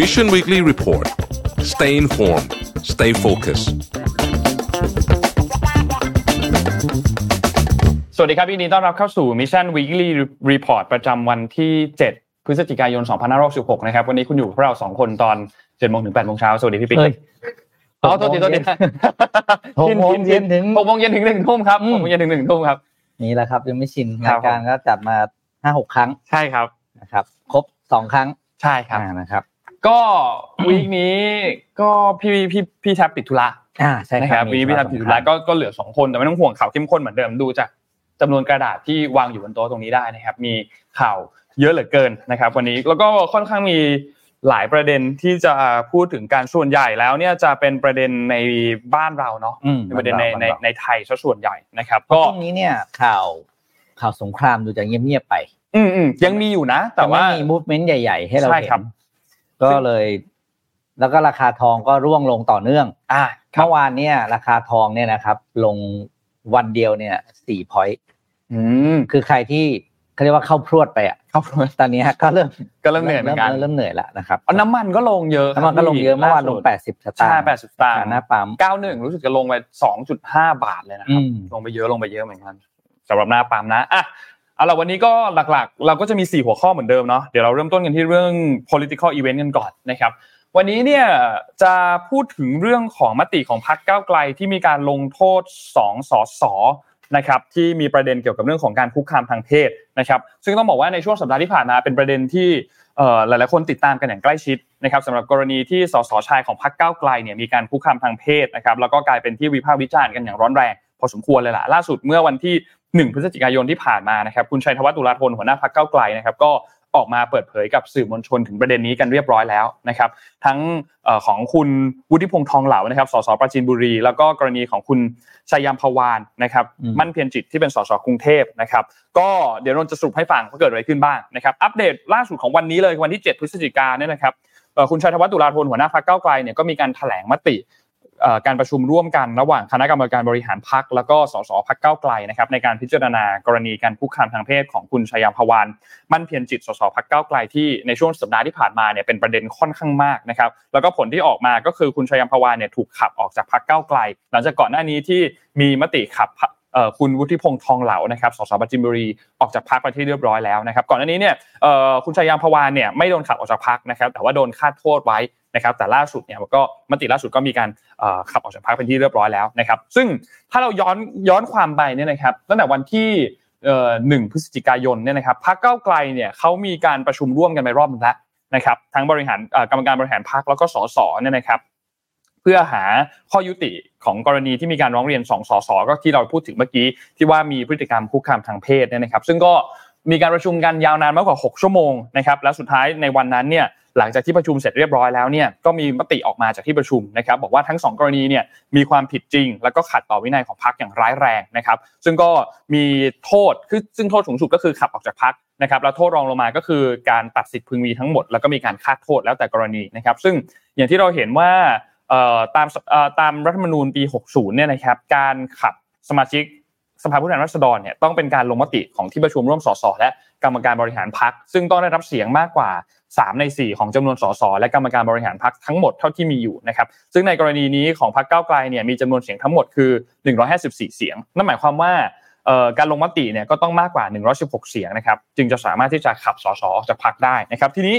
Mission Weekly Report stay informed stay focused สวัสดีครับยินดีต้อนรับเข้าสู่ Mission Weekly Report ประจำวันที่ 7 พฤศจิกายน 2566 นะครับ วันนี้คุณอยู่กับเรา 2 คนตอน7โมงถึง8โมงเช้า สวัสดีพี่ปิ๊กเฮ้ยอ๋อโทษทีโทษทีหกโมงเย็นถึงหกโมงเย็นถึงหนึ่งทุ่มครับอืหมกโมงเย็นถึงหนึ่งทุ่มครับ นี่แหละครับ ยังไม่ชินครัราบยการก็จัดมาห้าหกครั้งใช่ครับนะครับ ครบสองครั้งใช่ครับอ่านะครับ ก็วีคนี้ก็พี่พี่พี่แท็บติดธุระอ่าใช่นะคครัรับบวีคนี้พี่แท็บติดธุระก็ก็เหลือสองคนแต่ไม่ต้องห่วงข่าวเข้มข้นเหมือนเดิมดูจากจำนวนกระดาษที่วางอยู่บนโต๊ะตรงนี้ได้นะครับ มีข่าวเยอะเหลือเกินนะครับ วันนี้แล้วก็ค่อนข้างมี หลายประเด็นที่จะพูดถึงการส่วนใหญ่แล้วเนี่ยจะเป็นประเด็นในบ้านเราเนาะอืมเป็นประเด็นในในบ้าราในไทยซะส่วนใหญ่นะครับ ก็ก็ช่วงนี้เนี่ยข่าวข่าวสงครามดูจะเงียบๆไป อืมอืมยังมีอยู่นะ แต่ว่าจะไม่มีมูฟเมนต์ใหญ่ ๆ ให้เราใช่เห็ครับนก็เลย แล้วก็ราคาทองก็ร่วงลงต่อเนื่อง อ่าครับเมื่อวานเนี่ย ราคาทองเนี่ยนะครับ ลงวันเดียวเนี่ยสี่พอยต์อืมคือใครที่ เขาเรียกว่าเข้าพรวดไปอะครับตอนนี้ก็เริ่มก็เริ่มเหนื่อยเหมือนกันเริ่มเหนื่อยแล้วนะครับเอาน้ำมันก็ลงเยอะครับน้ำมันก็ลงเยอะเมื่อวานลงสุดแปดสิบสตางค์ใช่80สตางค์หน้าปั๊มเก้าหนึ่งรู้สึกจะลงไปสองจุดห้าบาทเลยนะคอืรับมลงไปเยอะลงไปเยอะเหมือนกันสำหรับหน้าปั๊มนะอะเอาล่ะวันนี้ก็หลักๆ เราก็จะมี 4 หัวข้อเหมือนเดิมเนาะเดี๋ยวเราเริ่มต้นกันที่เรื่อง political event กันก่อนนะครับวันนี้เนี่ยจะพูดถึงเรื่องของมติของพรรคก้าวไกลที่มีการลงโทษ2สส นะครับที่มีประเด็นเกี่ยวกับเรื่องของการคุกคามทางเพศนะครับ ซึ่งต้องบอกว่าในช่วงสัปดาห์ที่ผ่านมาเป็นประเด็นที่หลาย ๆ คนติดตามกันอย่างใกล้ชิดนะครับสำหรับกรณีที่สสชายของพรรคก้าวไกลเนี่ยมีการคุกคามทางเพศนะครับแล้วก็กลายเป็นที่วิพากษ์วิจารณ์กันอย่างร้อนแรงพอสมควรเลยล่ะล่าสุดเมื่อวันที่ 1 พฤศจิกายนที่ผ่านมานะครับคุณชัยธวัฒน์ตุลาธนหัวหน้าพรรคก้าวไกลนะครับก็ ออกมาเปิดเผยกับสื่อมวลชนถึงประเด็นนี้กันเรียบร้อยแล้วนะครับ ทั้งเอ่อของคุณวุฒิพงษ์ทองเหลานะครับสสปราจีนบุรี แล้วก็กรณีของคุณชัยยามพวานนะครับอืมมั่นเพียรจิตที่เป็นสสกรุงเทพนะครับ ก็เดี๋ยวเราจะสรุปให้ฟังว่าเกิดอะไรขึ้นบ้างนะครับ อัปเดตล่าสุดของวันนี้เลยวันที่ 7 พฤศจิกายนเนี่ยนะครับเอ่อคุณชัยธวัฒน์ตุลาธนหัวหน้าพรรคก้าวไกลเนี่ยก็มีการแถลงมติเอ่อ การประชุมร่วมกันระหว่างคณะกรรมการบริหารพรรคแล้วก็สสพรรคก้าไกลนะครับในการพิจารณากรณีการคุกคามทางเพศของคุณชัยยามพวานมั่นเพียรจิตสสพักเก้าไกลที่ในช่วงสัปดาห์ที่ผ่านมาเนี่ยเป็นประเด็นค่อนข้างมากนะครับแล้วก็ผลที่ออกมาก็คือคุณชัยยมพวานเนี่ยถูกขับออกจากพักเก้าไกล หลังจากก่อนหน้านี้ที่มีมติขับคุณวุฒิพงษ์ทองเหลานะครับ สสปจินบุรี ออกจากพักไปที่เรียบร้อยแล้วนะครับ ก่อนหน้านี้เนี่ยคุณชัยยามพวานเนี่ยไม่โดนขับออกจากพักนะครับ แต่ว่าโดนคาดโทษไว้ นะครับแต่ล่าสุดเนี่ยก็มติล่าสุดก็มีการขับออกจากพักเป็นที่เรียบร้อยแล้วนะครับ ซึ่งถ้าเราย้อนย้อนความไปเนี่ยนะครับตั้งแต่วันที่หนึ่งพฤศจิกายนเนี่ยนะครับพรรคเก้าไกลเนี่ยเขามีการประชุมร่วมกันไปรอบนึงแล้วนะครับทั้งบริหารกรรมการบริหารพรรคแล้วก็สสเนี่ยนะครับ เพื่อหาข้อยุติของกรณีที่มีการร้องเรียนสองสสก็ที่เราพูดถึงเมื่อกี้ที่ว่ามีพฤติกรรมคุกคามทางเพศเนี่ยนะครับ ซึ่งก็ มีการประชุมกันยาวนานมากกว่า 6 ชั่วโมงนะครับแล้วสุดท้ายในวันนั้นเนี่ยหลังจากที่ประชุมเสร็จเรียบร้อยแล้วเนี่ยก็มีมติออกมาจากที่ประชุมนะครับบอกว่าทั้งสองกรณีเนี่ยมีความผิดจริง แล้วก็ขัดต่อวินัยของพรรคอย่างร้ายแรงนะครับซึ่งก็มีโทษคือซึ่งโทษสูงสุดก็คือขับออกจากพรรคนะครับแล้วโทษรองลงมาก็คือการตัดสิทธิ์พึงมีทั้งหมด แล้วก็มีการคาดโทษแล้วแต่กรณีนะครับซึ่งอย่างที่เราเห็นว่าเอ่อตามเอ่อตามรัฐธรรมนูญปี 60เนี่ยนะครับการขับสมาชิก ภาผู้แทนราษฎรเนี่ยต้องเป็นการลงมติของที่ประชุมร่วมสสและกรรมการบริหารพรรคซึ่งต้องได้รับเสียงมากกว่า 3 ใน 4 ของจำนวนสสและกรรมการบริหารพรรคทั้งหมดเท่าที่มีอยู่นะครับซึ่งในกรณีนี้ของพรรคก้าวไกลเนี่ยมีจำนวนเสียงทั้งหมดคือ 154 เสียง นั่นหมายความว่าการลงมติเนี่ยก็ต้องมากกว่า 116 เสียงนะครับจึงจะสามารถที่จะขับสสออกจากพรรคได้นะครับทีนี้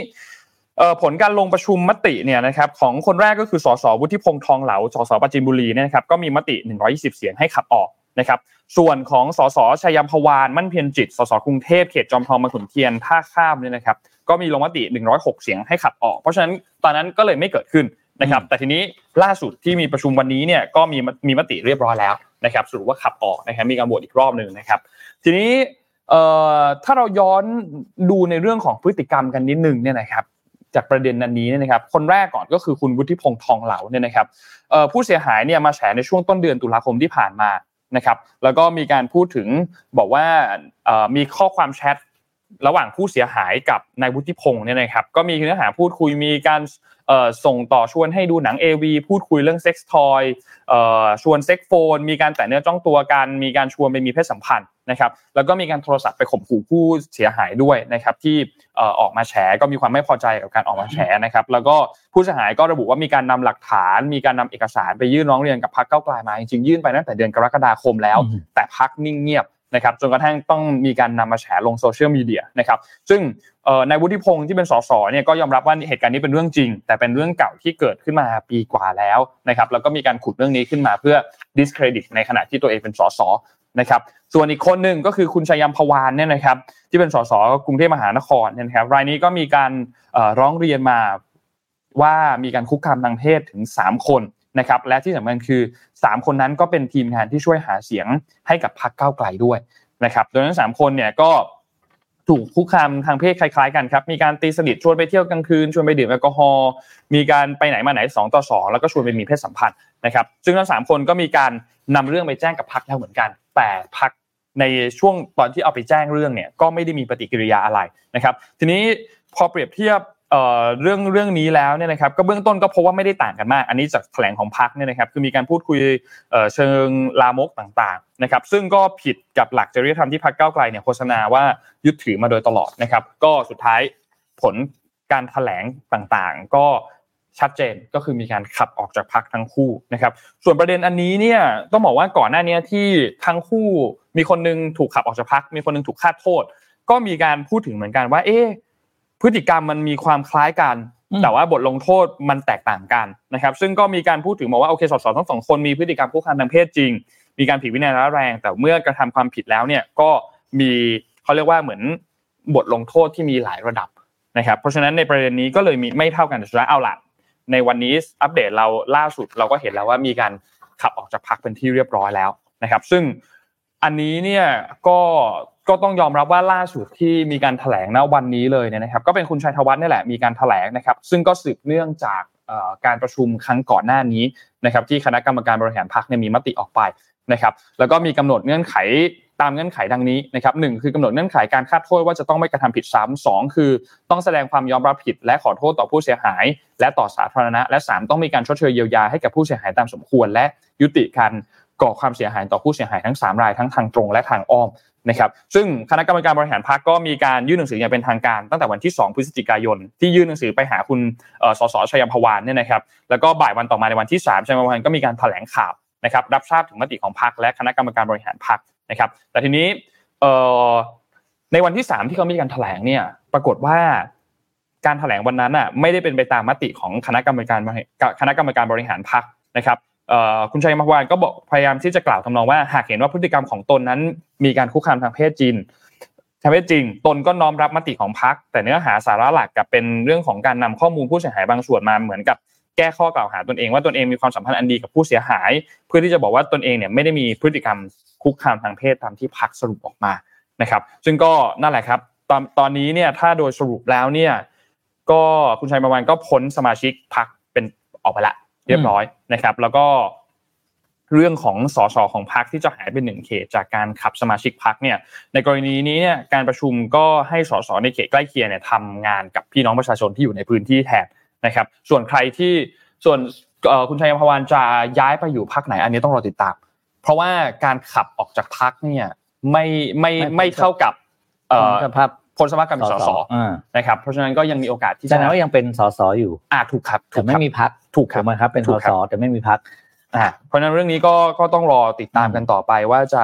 ผลการลงประชุมมติเนี่ยนะครับของคนแรกก็คือสสวุฒิพงษ์ทองเหลาสสปจินบุรีเนี่ยนะครับก็มีมติ 120 เสียงให้ขับออก นะครับส่วนของสสชัยยามพวานมั่นเพียรจิตสสกรุงเทพเขตจอมทองมาขุนเทียนท่าข้ามเนี่ยนะครับก็มีลงมติ 106 เสียงให้ขับออก เพราะฉะนั้นตอนนั้นก็เลยไม่เกิดขึ้นนะครับแต่ทีนี้ล่าสุดที่มีประชุมวันนี้เนี่ยก็มีมีมติเรียบร้อยแล้วนะครับสรุปว่าขับออกนะครับมีการโหวตอีกรอบหนึ่งนะครับ ทีนี้เอ่อถ้าเราย้อนดูในเรื่องของพฤติกรรมกันนิดนึงเนี่ยนะครับจากประเด็นนันนี้เนี่ยนะครับคนแรกก่อนก็คือคุณวุฒิพงษ์ทองเหลาเนี่ยนะครับเอ่อผู้เสียหายเนี่ยมาแฉในช่วงต้นเดือนตุลาคมที่ผ่านมา นะครับแล้วก็มีการพูดถึงบอกว่ามีข้อความแชท ระหว่างผู้เสียหายกับนายวุฒิพงศ์เนี่ยนะครับก็มีเนื้อหาพูดคุยมีการส่งต่อชวนให้ดูหนัง AV พูดคุยเรื่อง sex toy ชวน sex phone มีการแตะเนื้อต้องตัวกันมีการชวนไปมีเพศสัมพันธ์นะครับแล้วก็มีการโทรศัพท์ไปข่มขู่ผู้เสียหายด้วยนะครับที่ออกมาแฉก็มีความไม่พอใจกับการออกมาแฉนะครับแล้วก็ผู้เสียหายก็ระบุว่ามีการนำหลักฐาน มีการนำเอกสารไปยื่นร้องเรียนกับพรรคเก้าไกลมาจริงๆยื่นไปตั้งแต่เดือนกรกฎาคมแล้ว แต่พรรคนิ่งเงียบ นะครับจนกระทั่งต้องมีการนำมาแฉลงโซเชียลมีเดียนะครับซึ่งนายวุฒิพงศ์ที่เป็นสสเนี่ยก็ยอมรับว่าเหตุการณ์นี้เป็นเรื่องจริง แต่เป็นเรื่องเก่าที่เกิดขึ้นมาปีกว่าแล้วนะครับแล้วก็มีการขุดเรื่องนี้ขึ้นมาเพื่อ discredit ในขณะที่ตัวเองเป็นสสนะครับส่วนอีกคนหนึ่งก็คือคุณชัยยมพวานเนี่ยนะครับที่เป็นสสกรุงเทพมหานครเนี่ยนะครับรายนี้ก็มีการร้องเรียนมาว่ามีการคุกคามทางเพศถึง 3 คน นะครับและที่สำคัญคือ 3 คนนั้นก็เป็นทีมงานที่ช่วยหาเสียงให้กับพรรคก้าวไกลด้วยนะครับโดยทั้งสามคนเนี่ยก็ถูกคุกคามทางเพศคล้ายๆกันครับ มีการตีสนิทชวนไปเที่ยวกลางคืน ชวนไปดื่มแอลกอฮอล์ มีการไปไหนมาไหน 2 ต่อ 2 แล้วก็ชวนไปมีเพศสัมพันธ์นะครับ ซึ่งทั้งสามคนก็มีการนำเรื่องไปแจ้งกับพรรคแล้วเหมือนกัน แต่พรรคในช่วงตอนที่เอาไปแจ้งเรื่องเนี่ยก็ไม่ได้มีปฏิกิริยาอะไรนะครับ ทีนี้พอเปรียบเทียบ เรื่องเรื่องนี้แล้วเนี่ยนะครับก็เบื้องต้นก็พบว่าไม่ได้ต่างกันมาก อันนี้จากแถลงของพักเนี่ยนะครับคือมีการพูดคุยเชิงลามกต่างๆนะครับซึ่งก็ผิดกับหลักจริยธรรมที่พักเก้าไกลเนี่ยโฆษณาว่ายึดถือมาโดยตลอดนะครับก็สุดท้ายผลการแถลงต่างๆ ก็ชัดเจนก็คือมีการขับออกจากพักทั้งคู่นะครับส่วนประเด็นอันนี้เนี่ยต้องบอกว่าก่อนหน้านี้ที่ทั้งคู่มีคนนึงถูกขับออกจากพักมีคนนึงถูกคาโทษ ก็มีการพูดถึงเหมือนกันว่าเอ๊ พฤติกรรมมันมีความคล้ายกัน แต่ว่าบทลงโทษมันแตกต่างกันนะครับ ซึ่งก็มีการพูดถึงบอกว่าโอเคสสทั้งสองคนมีพฤติกรรมคุกคามทางเพศจริง มีการผิดวินัยร้ายแรง แต่เมื่อกระทำความผิดแล้วเนี่ยก็มีเขาเรียกว่าเหมือนบทลงโทษที่มีหลายระดับนะครับ เพราะฉะนั้นในประเด็นนี้ก็เลยมีไม่เท่ากันแต่สุดท้ายเอาละในวันนี้อัปเดตเราล่าสุดเราก็เห็นแล้วว่ามีการขับออกจากพักเป็นที่เรียบร้อยแล้วนะครับ ซึ่ง อันนี้เนี่ยก็ก็ต้องยอมรับว่าล่าสุดที่มีการแถลงณวันนี้เลยเนี่ยนะครับ ก็เป็นคุณชัยธวัฒน์นี่แหละมีการแถลงนะครับ ซึ่งก็สืบเนื่องจากการประชุมครั้งก่อนหน้านี้นะครับ ที่คณะกรรมการบริหารพรรคเนี่ยมีมติออกไปนะครับ แล้วก็มีกำหนดเงื่อนไขตามเงื่อนไขดังนี้นะครับหนึ่งคือกำหนดเงื่อนไขการคาดโทษว่าจะต้องไม่กระทำผิดซ้ำสองคือ ต้องแสดงความยอมรับผิด และขอโทษต่อผู้เสียหาย และต่อสาธารณะ และ 3 ต้องมีการชดเชยเยียวยาให้กับผู้เสียหายตามสมควร และยุติการ ก่อความเสียหายต่อผู้เสียหายทั้ง 3 รายทั้งทางตรงและทางอ้อมนะครับซึ่งคณะกรรมการบริหารพรรคก็มีการยื่นหนังสืออย่างเป็นทางการตั้งแต่วันที่ 2 พฤศจิกายน ที่ยื่นหนังสือไปหาคุณสสชัยพวานเนี่ยนะครับแล้วก็บ่ายวันต่อมาในวันที่ 3ชัยพวานก็มีการแถลงข่าวนะครับรับทราบถึงมติของพรรคและคณะกรรมการบริหารพรรคนะครับแต่ทีนี้ในวันที่ 3 ที่เขามีการแถลงเนี่ยปรากฏว่าการแถลงวันนั้นอะไม่ได้เป็นไปตามมติของคณะกรรมการคณะกรรมการบริหารพรรคนะครับ คุณชัยมาวานก็บอกพยายามที่จะกล่าวทำนองว่าหากเห็นว่าพฤติกรรมของตนนั้น มีการคุกคามทางเพศจริงทางเพศจริง ตนก็น้อมรับมติของพรรคแต่เนื้อหาสาระหลักกับเป็นเรื่องของการนำข้อมูลผู้เสียหายบางส่วนมาเหมือนกับแก้ข้อกล่าวหาตนเองว่าตนเองมีความสัมพันธ์อันดีกับผู้เสียหาย เพื่อที่จะบอกว่าตนเองเนี่ยไม่ได้มีพฤติกรรมคุกคามทางเพศตามที่พรรคสรุปออกมานะครับ ซึ่งก็นั่นแหละครับ ตอนตอนนี้เนี่ยถ้าโดยสรุปแล้วเนี่ย ก็คุณชัยมาวานก็พ้นสมาชิกพรรคเป็นออกไปละ เรียบร้อย นะครับ แล้วก็เรื่องของสสของพรรคที่จะหายไปหนึ่งเขตจากการขับสมาชิกพรรคเนี่ยในกรณีนี้เนี่ยการประชุมก็ให้สสในเขตใกล้เคียงเนี่ยทำงานกับพี่น้องประชาชนที่อยู่ในพื้นที่แทนนะครับ ส่วนใครที่ส่วนคุณชัยพวานจะย้ายไปอยู่พรรคไหนอันนี้ต้องรอติดตาม เพราะว่าการขับออกจากพรรคเนี่ยไม่ไม่ไม่เท่ากับสภาพ พลสมัครกับสสนะครับเพราะฉะนั้นก็ยังมีโอกาสที่จะว่ายังเป็นสสอยู่อ่าถูกครับแต่ไม่มีพักถูกครับครับเป็นสสแต่ไม่มีพักอ่าเพราะฉะนั้นเรื่องนี้ก็ก็ต้องรอติดตามกันต่อไปว่าจะ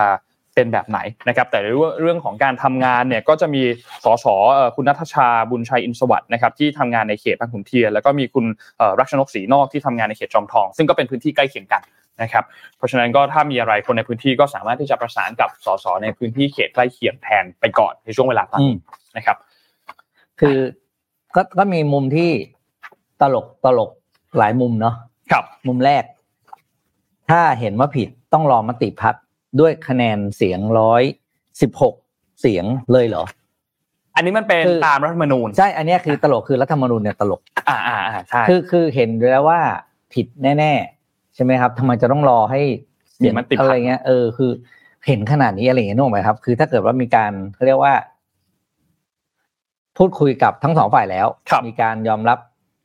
เป็นแบบไหนนะครับแต่เรื่องของการทำงานเนี่ยก็จะมีสสคุณนัทชาบุญชัยอินสวัสด์นะครับที่ทำงานในเขตบางขุนเทียนแล้วก็มีคุณรักชนกศรีนอกที่ทำงานในเขตจอมทอง ซึ่งก็เป็นพื้นที่ใกล้เคียงกันนะครับเพราะฉะนั้นก็ถ้ามีอะไรคนในพื้นที่ก็สามารถที่จะประสานกับสสในพื้นที่เขตใกล้เคียงแทนไปก่อนในช่วงเวลาตอนนี้ นะครับ คือก็ก็มีมุมที่ตลกตลกหลายมุมเนาะครับมุมแรก ถ้าเห็นว่าผิดต้องรอมติพักด้วยคะแนนเสียงร้อยสิบหกเสียงเลยเหรอ อันนี้มันเป็นตามรัฐธรรมนูญใช่ อันนี้คือตลกคือรัฐธรรมนูญเนี่ยตลก อ่าอ่าอ่าใช่คือคือเห็นแล้วว่าผิดแน่ๆ ใช่ไหมครับทำไมจะต้องรอให้เสียงมันติดอะไรเงี้ยเออคือ เห็นขนาดนี้อะไรเงี้ยนึกออกไหมครับ คือถ้าเกิดว่ามีการเขาเรียกว่า พูดคุยกับทั้งสองฝ่ายแล้วครับมีการยอมรับ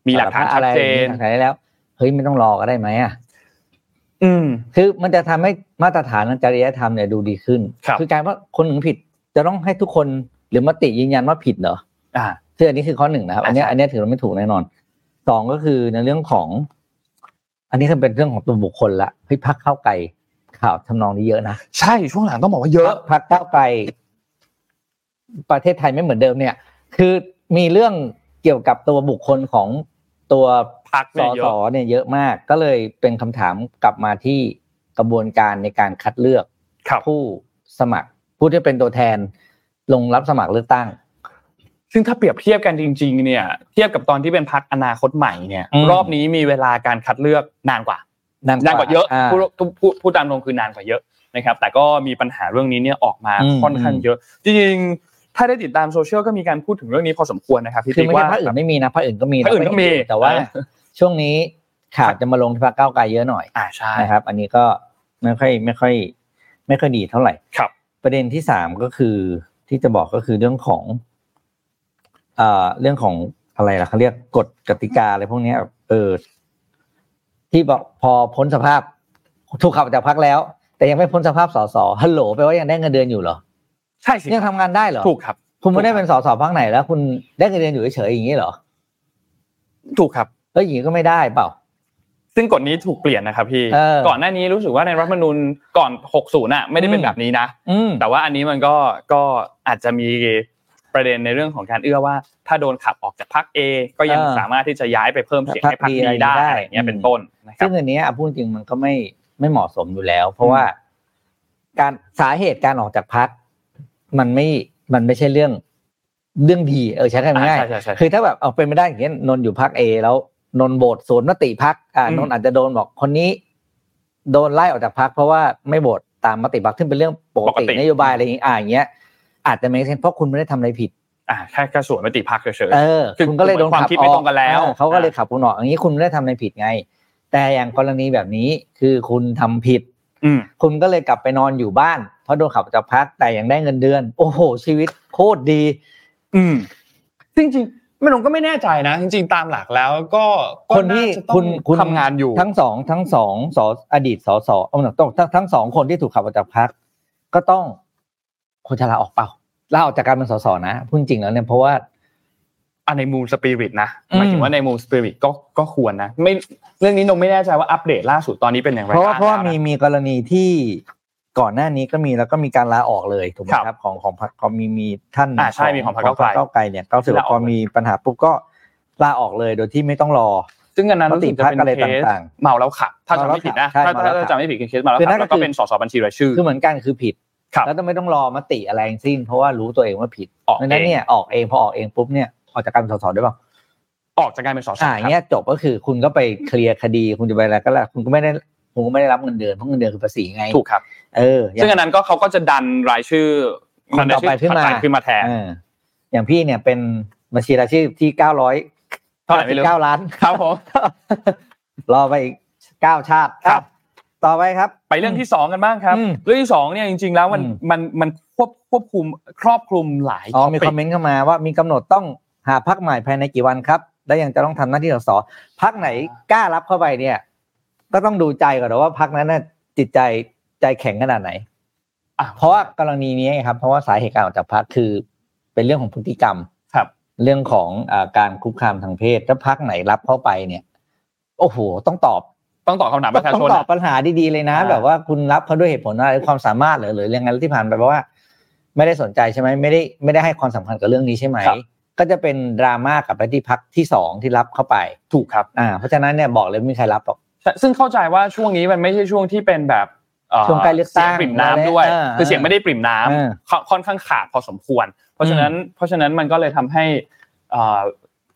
มีหลักฐานชัดเจนมีหลักฐานได้แล้ว เฮ้ยไม่ต้องรอก็ได้ไหมอะอืม คือมันจะทำให้มาตรฐานทางจริยธรรมเนี่ยดูดีขึ้นครับอการว่าคนหนึ่งผิด จะต้องให้ทุกคนหรือมติยืนยันว่าผิดเหรอ อ่าคืออันนี้คือข้อหนึ่งนะครับ อันเนี้ยอ่าใช่อันเนี้ยถือว่าไม่ถูกแน่นอนสองก็คือในเรื่องของ อันนี้คือเป็นเรื่องของตัวบุคคลละเฮ้ยพักเข้าไกลข่าวทำนองนี้เยอะนะ ใช่ช่วงหลังต้องบอกว่าเยอะพักก้าวไกลประเทศไทยไม่เหมือนเดิมเนี่ย คือมีเรื่องเกี่ยวกับตัวบุคคลของตัวพักสเนี่ยเยสอะเนี่ยเยอะมาก ก็เลยเป็นคำถามกลับมาที่กระบวนการในการคัดเลือกครับผู้สมัคร ผู้ที่เป็นตัวแทนลงรับสมัครเลือกตั้ง ซึ่งถ้าเปรียบเทียบกันจริง ๆ เนี่ย เทียบกับตอนที่เป็นพักอนาคตใหม่เนี่ยอืมรอบนี้มีเวลาการคัดเลือกนานกว่านานนานกว่าเยอะาพูดพูดพูดพูดตามตรงคือนานกว่าเยอะนะครับ แต่ก็มีปัญหาเรื่องนี้เนี่ยออกมาอืมค่อนข้างเยอะ จริงๆ ถ้าได้ติดตามโซเชียลก็มีการพูดถึงเรื่องนี้พอสมควรนะครับพี่คือติ๊กไม่ว่าใช่พรรคอื่นไม่มีนะพรรคอื่นก็มีพรรคอื่นก็มีแต่ว่าเออช่วงนี้ข่าวจะมาลงที่พรรคก้าวไกลเยอะหน่อยอ่าใช่นะครับ อันนี้ก็ไม่ค่อยไม่ค่อย ไม่ค่อยดีเท่าไหร่ครับ ประเด็นที่สามก็คือที่จะบอกก็คือเรื่องของเอ่อเรื่องของอะไรล่ะเขาเรียกกฎกติกาอะไรพวกเนี้ยเออที่บอกพอพ้นสภาพ ถูกขับออกจากพักแล้ว แต่ยังไม่พ้นสภาพสสฮัลโหลแปลว่ายังได้เงินเดือนอยู่เหรอ ใช่สิยังทำงานได้เหรอถูกครับ คุณไม่ได้เป็นสสพักไหนแล้ว คุณได้เงินเดือนอยู่เฉยๆอย่างนี้เหรอถูกครับเอ้ยอย่างนี้ก็ไม่ได้เปล่า ซึ่งกฎนี้ถูกเปลี่ยนนะครับพี่เออก่อนหน้านี้รู้สึกว่าในรัฐธรรมนูญก่อน 60น่ะไม่ได้เป็นอืมแบบนี้นะอืมแต่ว่าอันนี้มันก็ก็อาจจะมีประเด็นในเรื่องของการเอื้อว่า ถ้าโดนขับออกจากพรรค A ก็ยังเออสามารถที่จะย้ายไปเพิ่มเสียงพรรคให้พรรค B ดีได้ได้อะไรอย่างเงี้ยอืมเป็นต้นนะครัซึ่บงอันเนี้ยอะพูดจริงมันก็ไม่ไม่เหมาะสมอยู่แล้ว เพราะว่า การสาเหตุการออกจากพัก มันไม่มันไม่ใช่เรื่องเรื่องดีเออใช้คำง่ายใช่ใช่ใช่คือถ้าแบบเอาเป็นไม่ได้อย่างเงี้ยนนท์อยู่พักเอแล้วนนท์โบทสวนมติพักอ่าอืมนนท์อาจจะโดนบอกคนนี้ โดนไล่ออกจากพักเพราะว่าไม่โบทตามมติพักซึ่งเป็นเรื่องปกตินโยบายอะไรอย่างเงี้ยอ่าอย่างเงี้ย อาจจะไม่เซนเพราะคุณไม่ได้ทำอะไรผิด อ่าแค่กระสวนมติพรรคเฉยเออคือคุณก็เลยโดนความขับคิดอไม่อกตรงกันแล้วเออเขาก็เลยขับคุณออกอย่างนี้คุณไม่ได้ทำอะไรผิดไง แต่อย่างกรณีแบบนี้คือคุณทำผิดๆอืม คุณก็เลยกลับไปนอนอยู่บ้าน เพราะโดนขับออกจากพักแต่ยังได้เงินเดือน โอ้โห ชีวิตโคตรดี อืมจริงๆไม่ลงก็ไม่แน่ใจนะ จริง ๆ ตามหลักแล้วก็ก็คนที่าจะต้องคุณคุณทำงานอยู่ ทั้งสองทั้งสองสออดีตสสเอาหนักต้องทั้งทั้งสองคนที่ถูกขับออกจากพักก็ต้องควรจะลาออกเปล่าลาออกจากการเป็นสสนะพูดจริงแล้วเนี่ยเพราะว่า อะในมูลสปิริตนะอืมหมายถึงว่าในมูลสปิริตก็ก็ควรนะไม่เรื่องนี้นงไม่แน่ใจว่าอัปเดตล่าสุดตอนนี้เป็นอย่างไรเพราะว่าบ้งเพราะว่าแล้มีนมีกรณีที่ก่อนหน้านี้ก็มีแล้วก็มีการลาออกเลยถูกไหมครับครับของของพรรคก็มีมีท่านอ่าใช่มีของพรรคก้าวไกลก้าวไกลเนี่ยก็รู้สึกว่าลาออกพอมีปัญหาปุ๊บก็ลาออกเลยโดยที่ไม่ต้องรอ ซึ่งอันนั้นมรู้ติสึกจะพรรคเป็นอะไรเคสต่างๆเมาแล้วขับ ถ้าจำไม่ผิดนะใช่ถ้าเมาแล้วขับถ้าจำไม่ผิดคือเคสเมาแล้วคือขันั่บนก็แล้วก็คือเป็นสสบัญชีรายชื่อคือเหมือนกันคือผิดครับแล้วต้องไม่ต้องรอมติอะไรทั้งสิ้น เพราะว่ารู้ตัวเองว่าผิดออกดังนั้นเองเนี่ยออกเองพอออกเองปุ๊บเนี่ย ออกจากการเป็นสสได้เปล่าออกจากการเป็นสสอ่าอย่างเงี้ยจบก็คือคุณก็ไปเคลียร์คดี คุณจะไปอะไรก็แล้วคุณก็ไม่ได้คุณก็ไม่ได้รับเงินเดือนเพราะเงินเดือนคือภาษีไงถูกครับ เอออย่างซึ่งอันนั้นก็เขาก็จะดันรายชื่อคนต่อไปขึ้นมาขึ้นมาแทนเอออย่างพี่เนี่ยเป็นบัญชีรายชื่อที่เก้าร้อยเท่าไหร่ไม่รู้เก้าล้านครับผมรอไปอีกเก้าชาติครับอะต่อไปครับ ไปเรื่องที่สองกันบ้างครับอืมเรื่องที่สองเนี่ยจริง ๆ แล้วมันอืมมันมันควบควบคุมครอบคลุมหลายอ๋อมี topic คอมเมนต์เข้ามาว่ามีกำหนดต้อง หาพักใหม่ภายในกี่วันครับและยังจะต้องทำหน้าที่สสพักไหนกล้ารับเข้าไปเนี่ย ก็ต้องดูใจก่อนนะว่าพักนั้นน่ะจิตใจใจแข็งขนาดไหนอะเพราะว่ากรณีนี้ครับ เพราะว่าสาเหตุการออกจากพักคือเป็นเรื่องของพฤติกรรมครับ เรื่องของอาการคุกคามทางเพศถ้าพักไหนรับเข้าไปเนี่ย โอ้โห ต้องตอบต้องตอบคำถามประชาต้องชนตอบปัญหาดีๆเลยนะอ่าแบบว่าคุณรับเขาด้วยเหตุผลอะไรความสามารถหรือหรือยังไงที่ผ่านไปเพราะว่า ไม่ได้สนใจใช่ไหมไม่ได้ไม่ได้ให้ความสำคัญกับเรื่องนี้ใช่ไหมครับ ก็จะเป็นดราม่ากับไปที่พักที่สองที่รับเข้าไปถูกครับอ่าเพราะฉะนั้นเนี่ยบอกเลยไม่มีใครรับหรอกซึ่งเข้าใจว่าช่วงนี้มันไม่ใช่ช่วงที่เป็นแบบเอ่อช่วงใกล้เลือกตั้งสียปริ่มน้ำด้วยเออคือเสียงไม่ได้ปริ่มน้ำเออค่อนค่อนข้างขาดพอสมควร เพราะฉะนั้นเพราะฉะนั้นมันก็เลยทำให้เอ่อ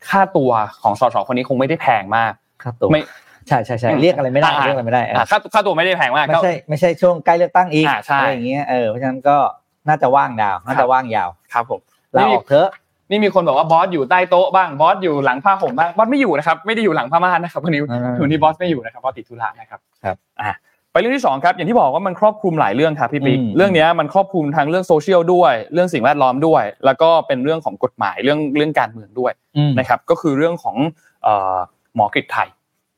ค่าตัวของสสคนนี้คงไม่ได้แพงมากครับตัวไม่ใช่ใช่ใช่เรียกอะไรไม่ได้อ่าเรียกอะไรไม่ได้เอออะค่าค่าตัวไม่ได้แพงมากไม่ก็ใช่ไม่ใช่ช่วงใกล้เลือกตั้งอีกอ่าใช่อะไรอย่างเงี้ยเออเพราะฉะนั้นก็น่าจะว่างดาวน่าครัจะบว่างยาวครับผมลานี่ออกเถอะ นี่มีคนบอกว่าบอสอยู่ใต้โต๊ะบ้างบอสอยู่หลังผ้าห่มบ้างบอสไม่อยู่นะครับไม่ได้อยู่หลังผ้าม่านนะครับวันนี้อ่าวันนี้บอสไม่อยู่นะครับเพราะติดธุระนะครับครับอะไปเรื่องที่สองครับอย่างที่บอกว่ามันครอบคลุมหลายเรื่องครับพี่ปิ๊กอืมเรื่องเนี้ยมันครอบคลุมทั้งเรื่องโซเชียลด้วย เรื่องสิ่งแวดล้อมด้วย แล้วก็เป็นเรื่องของกฎหมายเรื่องเรื่องการเมืองด้วยอืมนะครับก็คือเรื่องของเอ่อหมอกฤษไทย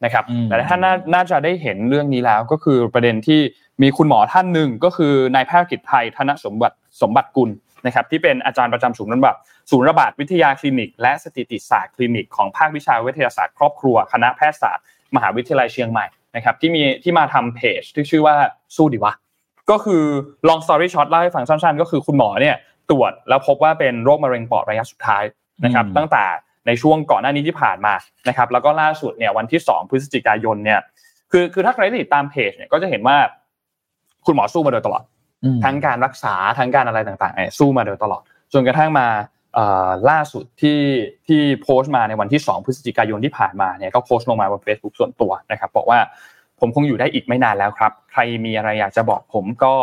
นะครับอืมแต่ท่านน่าน่าจะได้เห็นเรื่องนี้แล้วก็คือประเด็นที่มีคุณหมอท่านหนึ่งก็คือนายแพทย์กิจไทยธนสมบัติสมบัติกุล นะครับที่เป็นอาจารย์ประจำศูนย์ระบาดศูนย์ระบาดวิทยาคลินิก และสถิติศาสตร์คลินิกของภาควิชาวิทยาศาสตร์ครอบครัวคณะแพทยศาสตร์มหาวิทยาลัยเชียงใหม่นะครับที่มีที่มาทำเพจที่ชื่อว่าสู้ดีวะก็คือ long story short เล่าให้ฟังสั้นๆ ก็คือคุณหมอเนี่ยตรวจแล้วพบว่าเป็นโรคมะเร็งปอดระยะสุดท้ายนะครับอืมตั้งแต่ในช่วงก่อนหน้านี้ที่ผ่านมานะครับแล้วก็ล่าสุดเนี่ยวันที่ 2 พฤศจิกายนเนี่ยคือคือถ้าใครได้ติดตามเพจเนี่ยก็จะเห็นว่าคุณหมอสู้มาโดยตลอดอืม ทั้งการรักษาทั้งการอะไรต่างๆเนี่ยสู้มาโดยตลอด จนกระทั่งมาล่าสุดที่ที่โพสต์มาในวันที่ 2 พฤศจิกายนที่ผ่านมาเนี่ยก็โพสต์ลงมาบน Facebook ส่วนตัวนะครับบอกว่าผมคงอยู่ได้อีกไม่นานแล้วครับ ใครมีอะไรอยากจะบอกผมก็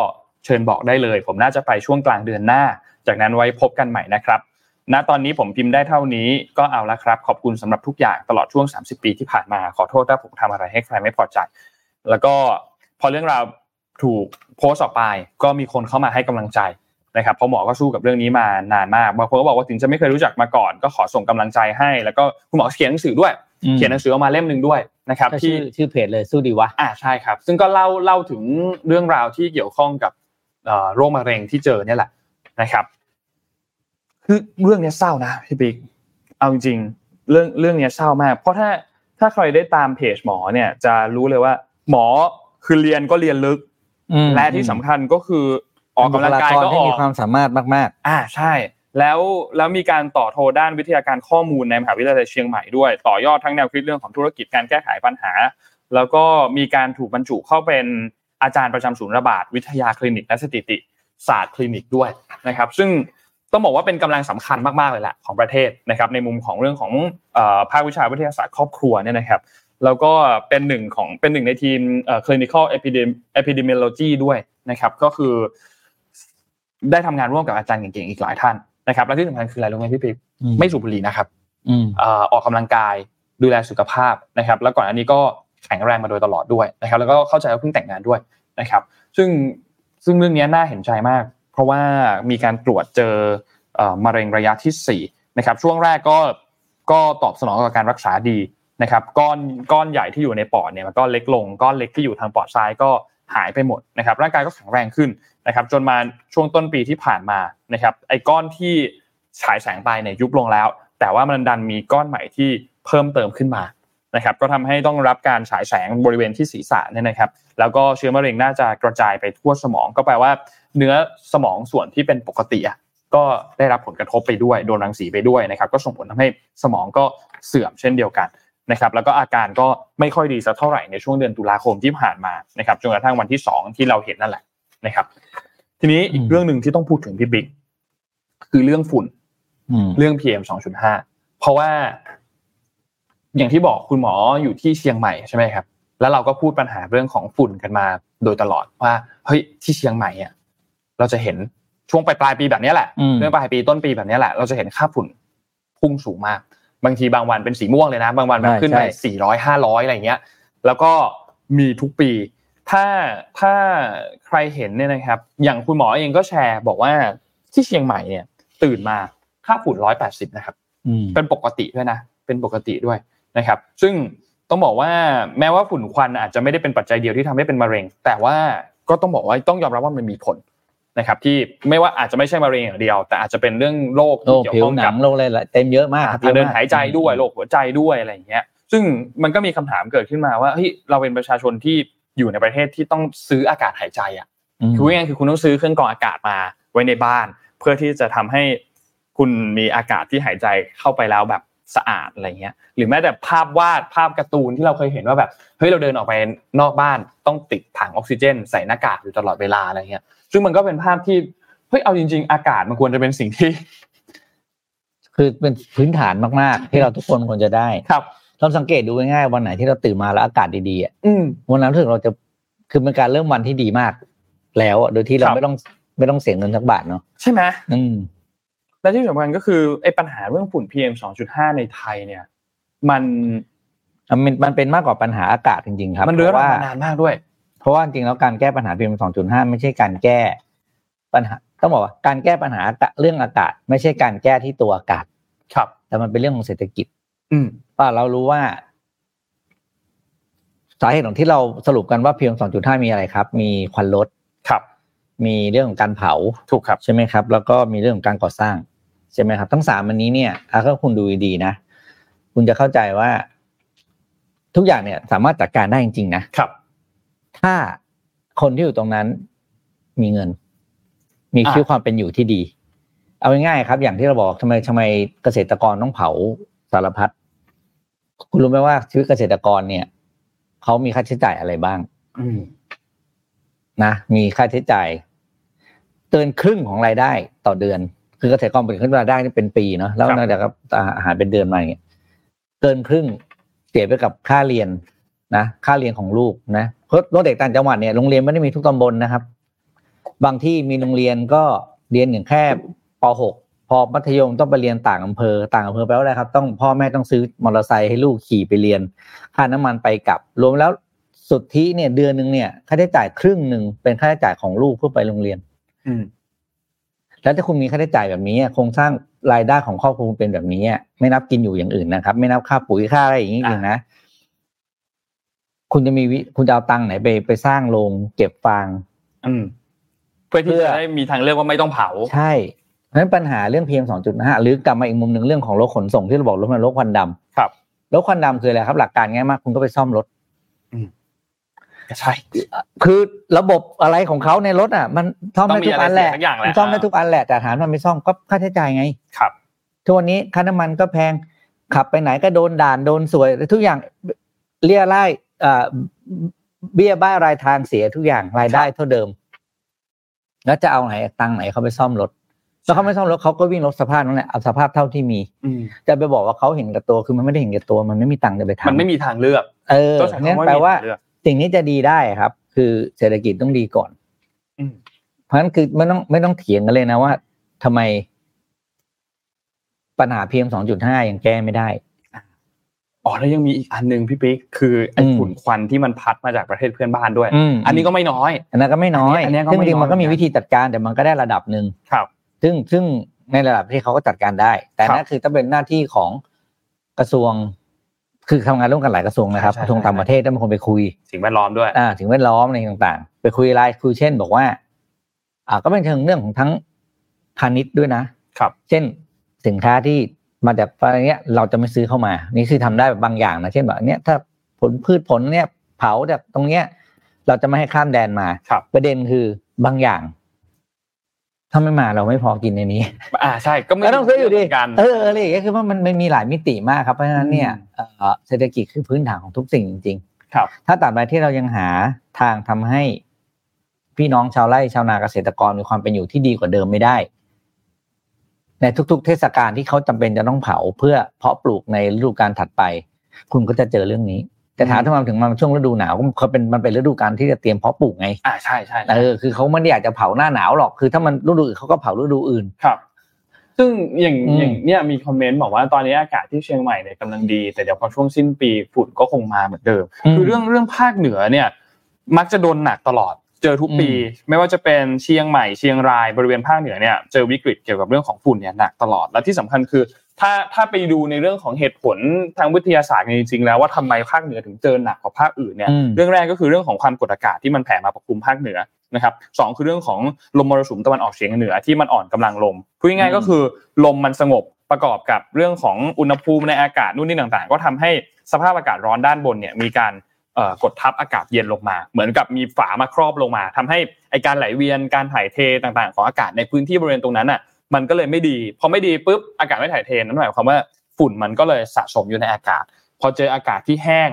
เชิญบอกได้เลย ผมน่าจะไปช่วงกลางเดือนหน้า จากนั้นไว้พบกันใหม่นะครับณตอนนี้ผมพิมพ์ได้เท่านี้ก็เอาละครับ ขอบคุณสำหรับทุกอย่างตลอดช่วง 30 ปีที่ผ่านมาขอโทษถ้าผมทำอะไรให้ใครไม่พอใจ แล้วก็พอเรื่องราว ถูกโพสต์ออกไป ก็มีคนเข้ามาให้กำลังใจนะครับเพราะหมอก็สู้กับเรื่องนี้มานานมากบางคนก็บอกว่าถึงจะไม่เคยรู้จักมาก่อน ก็ขอส่งกำลังใจให้ แล้วก็คุณหมอเขียนหนังสือด้วยอืมเขียนหนังสือออกมาเล่มหนึ่งด้วยนะครับก็ที่ชื่อชื่อเพจเลยสู้ดีวะอ่าใช่ครับ ซึ่งก็เล่าเล่าถึงเรื่องราวที่เกี่ยวข้องกับเอ่อโรคมะเร็งที่เจอเนี่ยแหละนะครับ คือเรื่องเนี้ยเศร้านะพี่ปิ๊กเอาจริงๆเรื่องเรื่องเนี้ยเศร้ามาก เพราะถ้าถ้าใครได้ตามเพจหมอเนี่ยจะรู้เลยว่า หมอคือเรียนก็เรียนลึกอืม และที่สำคัญก็คือออกกำลังกายก็บุคลอที่อมีกความสามารถมากอ่าใช่ แล้วแล้วมีการต่อโทรด้านวิทยาการข้อมูลในมหาวิทยาลัยเชียงใหม่ด้วย ต่อยอดทั้งแนวคิดเรื่องของธุรกิจการแก้ไขปัญหา แล้วก็มีการถูกบรรจุเข้าเป็นอาจารย์ประจำศูนย์ระบาดวิทยาคลินิกและสถิติศาสตร์คลินิกด้วยนะครับ ซึ่งต้องบอกว่าเป็นกำลังสำคัญมากๆเลยแหละของประเทศนะครับในมุมของเรื่องของเอ่อภาควิชาวิทยาศาสตร์ครอบครัวเนี่ยนะครับ แล้วก็เป็นหนึ่งของเป็นหนึ่งในทีมเอ่อ clinical epidem- epidemiology ด้วยนะครับก็คือ ได้ทำงานร่วมกับอาจารย์เก่งๆอีกหลายท่านนะครับและที่สำคัญคืออะไรรู้ไหมพี่ปิ๊กอืมไม่สูบบุหรี่นะครับๆอืมเอ่อออกกำลังกายดูแลสุขภาพนะครับ แล้วก่อนอันนี้ก็แข็งแรงมาโดยตลอดด้วยนะครับ แล้วก็เข้าใจว่าเพิ่งแต่งงานด้วยนะครับ ซึ่งซึ่งเรื่องนี้น่าเห็นใจมาก เพราะว่ามีการตรวจเจอเอ่อมะเร็งระยะที่สี่นะครับช่วงแรกก็ก็ตอบสนองกับการรักษาดี นะครับก้อนก้อนใหญ่ที่อยู่ในปอดเนี่ยมันก็เล็กลงก้อนเล็กที่อยู่ทางปอดซ้ายก็หายไปหมดนะครับร่างกายก็แข็งแรงขึ้นนะครับจนมาช่วงต้นปีที่ผ่านมานะครับไอ้ก้อนที่ฉายแสงไปเนี่ยยุบลงแล้ว แต่ว่ามันดันมีก้อนใหม่ที่เพิ่มเติมขึ้นมานะครับก็ทำให้ต้องรับการฉายแสงบริเวณที่ศีรษะเนี่ยนะครับ แล้วก็เชื้อมะเร็งน่าจะกระจายไปทั่วสมองก็แปลว่า เนื้อสมองส่วนที่เป็นปกติอะก็ได้รับผลกระทบไปด้วยโดนรังสีไปด้วยนะครับ ก็ส่งผลทำให้สมองก็เสื่อมเช่นเดียวกัน นะครับแล้วก็อาการก็ไม่ค่อยดีสักเท่าไหร่ในช่วงเดือนตุลาคมที่ผ่านมานะครับจนกระทั่งวันที่สองที่เราเห็นนั่นแหละนะครับ ทีนี้อีกอืมเรื่องหนึ่งที่ต้องพูดถึงพี่บิ๊กคือเรื่องฝุ่นอืมเรื่อง PM 2.5 เพราะว่า อย่างที่บอกคุณหมออยู่ที่เชียงใหม่ใช่ไหมครับ แล้วเราก็พูดปัญหาเรื่องของฝุ่นกันมาโดยตลอดว่าเฮ้ยที่เชียงใหม่อะเราจะเห็นช่วงปลายปลายๆปีแบบนี้แหละอืมเรื่องปลายปีต้นปีแบบนี้แหละเราจะเห็นค่าฝุ่นพุ่งสูงมาก บางทีบางวันเป็นสีม่วงเลยนะ บางวันแบบขึ้นไปสี่ร้อยห้าร้อยอะไรอย่างเงี้ย แล้วก็มีทุกปี ถ้าถ้าใครเห็นเนี่ยนะครับ อย่างคุณหมอเองก็แชร์บอกว่าที่เชียงใหม่เนี่ย ตื่นมาค่าฝุ่นร้อยแปดสิบนะครับอืมเป็นปกติด้วยนะ เป็นปกติด้วยนะครับ ซึ่งต้องบอกว่าแม้ว่าฝุ่นควันอาจจะไม่ได้เป็นปัจจัยเดียวที่ทำให้เป็นมะเร็ง แต่ว่าก็ต้องบอกว่าต้องยอมรับว่ามันมีผล นะครับที่ไม่ว่าอาจจะไม่ใช่มะเร็งอย่างเดียว แต่อาจจะเป็นเรื่องโรคโรที่คเกี่ยวผิวข้องหนักับงโรคอะไรเต็มเยอะมากทางเดินหายใจด้วยโรคหัวใจด้วยอะไรอย่างเงี้ย ซึ่งมันก็มีคำถามเกิดขึ้นมาว่าเฮ้ยเราเป็นประชาชนที่อยู่ในประเทศที่ต้องซื้ออากาศหายใจอะมคือง่ายๆคือคุณต้องซื้อเครื่องกรองอากาศมาไว้ในบ้าน เพื่อที่จะทำให้คุณมีอากาศที่หายใจเข้าไปแล้วแบบ สะอาดอะไรเงี้ยหรือแม้แต่ภาพวาดภาพการ์ตูนที่เราเคยเห็นว่าแบบเฮ้ยเราเดินออกไปนอกบ้านต้องติดถังออกซิเจน ใส่หน้ากากอยู่ตลอดเวลาอะไรเงี้ยซึ่งมันก็เป็นภาพที่เฮ้ยเอาจริง ๆ อากาศมันควรจะเป็นสิ่งที่ คือเป็นพื้นฐานมากๆ ที่เราทุกคนควรจะได้ครับเราสังเกตดูง่ายๆวันไหนที่เราตื่นมาแล้วอากาศดีๆอะอืมวันนั้นรู้สึกเราจะคือเป็นการเริ่มวันที่ดีมาก แล้วอะโดยที่เราครับไม่ต้องไม่ต้องเสียเงินสักบาทเนาะใช่ไหมอืม และที่สำคัญก็คือไอ้ปัญหาเรื่องฝุ่น PM 2.5 ในไทยเนี่ย มันมันมันเป็นมากกว่าปัญหาอากาศจริงๆครับมันเรื้อเพรังราะว่ามานานมากด้วย เพราะว่าจริงๆแล้วการแก้ปัญหา PM 2.5 ไม่ใช่การแก้ปัญหาต้องบอกว่าการแก้ปัญหาเรื่องอากาศ ไม่ใช่การแก้ที่ตัวอากาศ ครับ แต่มันเป็นเรื่องของเศรษฐกิจ อืมว่าเรารู้ว่า สาเหตุของที่เราสรุปกันว่า PM 2.5 มีอะไรครับ มีควันรถครับ มีเรื่องของการเผาถูกครับใช่ไหมครับ แล้วก็มีเรื่องของการก่อสร้าง ใช่ไหมครับ ทั้งสามอันนี้เนี่ยถ้าคุณดูดีๆนะ คุณจะเข้าใจว่า ทุกอย่างเนี่ย สามารถจัดการได้จริงๆนะครับ ถ้าคนที่อยู่ตรงนั้นมีเงิน มีชีวิตความเป็นอยู่ที่ดี เอาง่ายๆครับ อย่างที่เราบอกทำไมทำไมเกษตรกรต้องเผาสารพัดคุณรู้ไหมว่าชีวิตเกษตรกรเนี่ยเขามีค่าใช้จ่ายอะไรบ้างอืมนะมีค่าใช้จ่ายเกินครึ่งของรายได้ต่อเดือน คือเกษตรกรเป็นขึ้นรายได้นี่เป็นปีเนาะแล้วครับนอกจากอาหารเป็นเดือนมาอย่างเงี้ยเกินครึ่งเสียไปกับค่าเรียนนะค่าเรียนของลูกนะเพราะเด็กต่างจังหวัดเนี่ยโรงเรียนไม่ได้มีทุกตำบลนะครับ บางที่มีโรงเรียนก็เรียนอย่างแค่ป .6 พอมัธยมต้องไปเรียนต่างอำเภอ ต่างอำเภอแปลว่าอะไรครับ ต้องพ่อแม่ต้องซื้อมอเตอร์ไซค์ให้ลูกขี่ไปเรียน ค่าน้ำมันไปกลับ รวมแล้วสุทธิเนี่ยเดือนหนึ่งเนี่ยค่าใช้จ่ายครึ่งหนึ่งเป็นค่าใช้จ่ายของลูกเพื่อไปโรงเรียนอืม แล้วถ้าคุณมีค่าใช้จ่ายแบบนี้โครงสร้างรายได้ของครอบครัวคุณเป็นแบบนี้ไม่นับกินอยู่อย่างอื่นนะครับ ไม่นับค่าปุ๋ยค่าอะไรอย่างนี้อีกนะ คุณจะมีวิคุณจะเอาตังค์ไหนไปไปสร้างโรงเก็บฟาง อืม เพื่อที่เพื่อจะได้มีทางเลือกว่าไม่ต้องเผา ใช่เพราะฉะนั้นปัญหาเรื่อง PM 2.5หรือกลับมาอีกมุมหนึ่งเรื่องของรถขนส่งที่เราบอกรถมันรถควันดำครับรถควันดำคืออะไรครับ หลักการง่ายมากคุณก็ไปซ่อมรถ ใช่คือระบบอะไรของเขาในรถอะ มันซ่อมต้อได้งมีทุกอันแหละอะไรเสียสักอย่างแหละมันซ่อมได้ทุกอันแหละแต่ฐานมันไม่ซ่อมก็ค่าใช้จ่ายไงครับทุกวันนี้ค่าน้ำมันก็แพงขับไปไหนก็โดนด่านโดนสวย ทุกอย่างเรียไล่เอ่อเบี้ยบ้ายรายทางเสียทุกอย่างรายได้เท่าเดิม แล้วจะเอาไหนตังค์ไหนเขาไปซ่อมรถแล้วเขาไม่ซ่อมรถเขาก็วิ่งรถสภาพนั่นแหละเอาสภาพเท่าที่มีอืมจะไปบอกว่าเขาเห็นกับตัวคือมันไม่ได้เห็นกับตัว มันไม่มีตังค์จะไปทำมันไม่มีทางเลือก เออต้องใช้คำงั้นว่าแปลไม่มีว่าทางเลือก สิ่งนี้จะดีได้ครับ คือเศรษฐกิจต้องดีก่อนอืมเพราะฉะนั้นคือไม่ต้องไม่ต้องเถียงกันเลยนะว่าทำไมปัญหาพีเอ็มสองจุดห้ายังแก้ไม่ได้อ๋อแล้วยังมีอีกอันหนึ่งพี่ปิ๊กคือไอ้อืมฝุ่นควันที่มันพัดมาจากประเทศเพื่อนบ้านด้วยอืมอันนี้ก็ไม่น้อย อันนั้นก็ไม่น้อยอันนี้อันนี้ก็ซึ่งไม่จริงๆมันก็น้อยมีวิธีจัดการแต่มันก็ได้ระดับหนึ่งครับ ซึ่งซึ่งในระดับที่เขาก็จัดการได้ แต่ครับนั่นคือต้องเป็นหน้าที่ของกระทรวง คือทำงานร่วมกันหลายกระทรวงนะครับใช่กระทรวงต่างประเทศต้องเป็นคนไปคุยสิ่งแวดล้อมด้วยอ่าถึงแวดล้อมอะไรต่างๆ ไปคุยอะไรคุยเช่น บอกว่า อ่าก็เป็นเชิงเรื่องของทั้งพาณิชย์ด้วยนะครับ เช่นสินค้าที่มาจากอะไรเนี้ยเราจะไม่ซื้อเข้ามา นี่คือทำได้แบบบางอย่างนะเช่นแบบเนี้ยถ้าผลพืชผลเนี่ยเผาจากตรงเนี้ย เราจะไม่ให้ข้ามแดนมาครับประเด็นคือบางอย่าง ถ้าไม่มาเราไม่พอกินในนี้ อ่าใช่ก็ไม่ก็ต้องซื้ออยู่ดีเหมืนกันเอออะไรอย่างเงี้ยคือว่ามันมันมีหลายมิติมากครับเพราะฉะนั้นเนี่ยอืมเอ่อเศรษฐกิจคือพื้นฐานของทุกสิ่งจริง ๆ ครับ ถ้าตราบใดที่เรายังหาทางทำให้ พี่น้องชาวไร่ชาวนาเกษตรกรมีความเป็นอยู่ที่ดีกว่าเดิมไม่ได้ ในทุก ๆ เทศกาลที่เขาจำเป็นจะต้องเผาเพื่อเพาะปลูกในฤดูกาลถัดไป คุณก็จะเจอเรื่องนี้ แต่ถามอืมถ้ามาถึงมาช่วงฤดูหนาวก็เขาเป็นมันเป็นฤดูกาลที่จะเตรียมเพาะปลูกไงอ่าใช่ใช่ใช่เออคือเขาไม่ได้อยากจะเผาหน้าหนาวหรอกคือถ้ามันฤดูอื่นเขาก็เผาฤดูอื่นครับ ซึ่งอย่างอืมอย่างเนี่ยมีคอมเมนต์บอกว่าตอนนี้อากาศที่เชียงใหม่เนี่ยกำลังดีแต่เดี๋ยวพอช่วงสิ้นปีฝุ่นก็คงมาเหมือนเดิม คือเรื่องเรื่องภาคเหนือเนี่ย มักจะโดนหนักตลอดเจอทุกปี ไม่ว่าจะเป็นเชียงใหม่เชียงรายบริเวณภาคเหนือเนี่ยเจอวิกฤตเกี่ยวกับเรื่องของฝุ่นเนี่ยหนักตลอดและที่สำคัญคือ ถ้าถ้าไปดูในเรื่องของเหตุผลทางวิทยาศาสตร์เนี่ยจริงๆแล้วว่าทำไมภาคเหนือถึงเจอหนักกว่าภาคอื่นเนี่ยอืมเรื่องแรกก็คือเรื่องของความกดอากาศที่มันแผ่มาปกคลุมภาคเหนือนะครับสองคือเรื่องของลมมรสุมตะวันออกเฉียงเหนือที่มันอ่อนกำลังลงพูดง่ายๆก็คือลมมันสงบประกอบกับเรื่องของอุณหภูมิในอากาศนู่นนี่ต่างๆ ก็ทำให้สภาพอากาศร้อนด้านบนเนี่ยมีการเอ่อกดทับอากาศเย็นลงมา เหมือนกับมีฝามาครอบลงมาทำให้ไอการไหลเวียนการถ่ายเทต่างๆ ของอากาศในพื้นที่บริเวณตรงนั้นอะ มันก็เลยไม่ดีพอไม่ดีปุ๊บอากาศไม่ถ่ายเทนั่นหมายความว่าฝุ่นมันก็เลยสะสมอยู่ในอากาศ พอเจออากาศที่แห้ง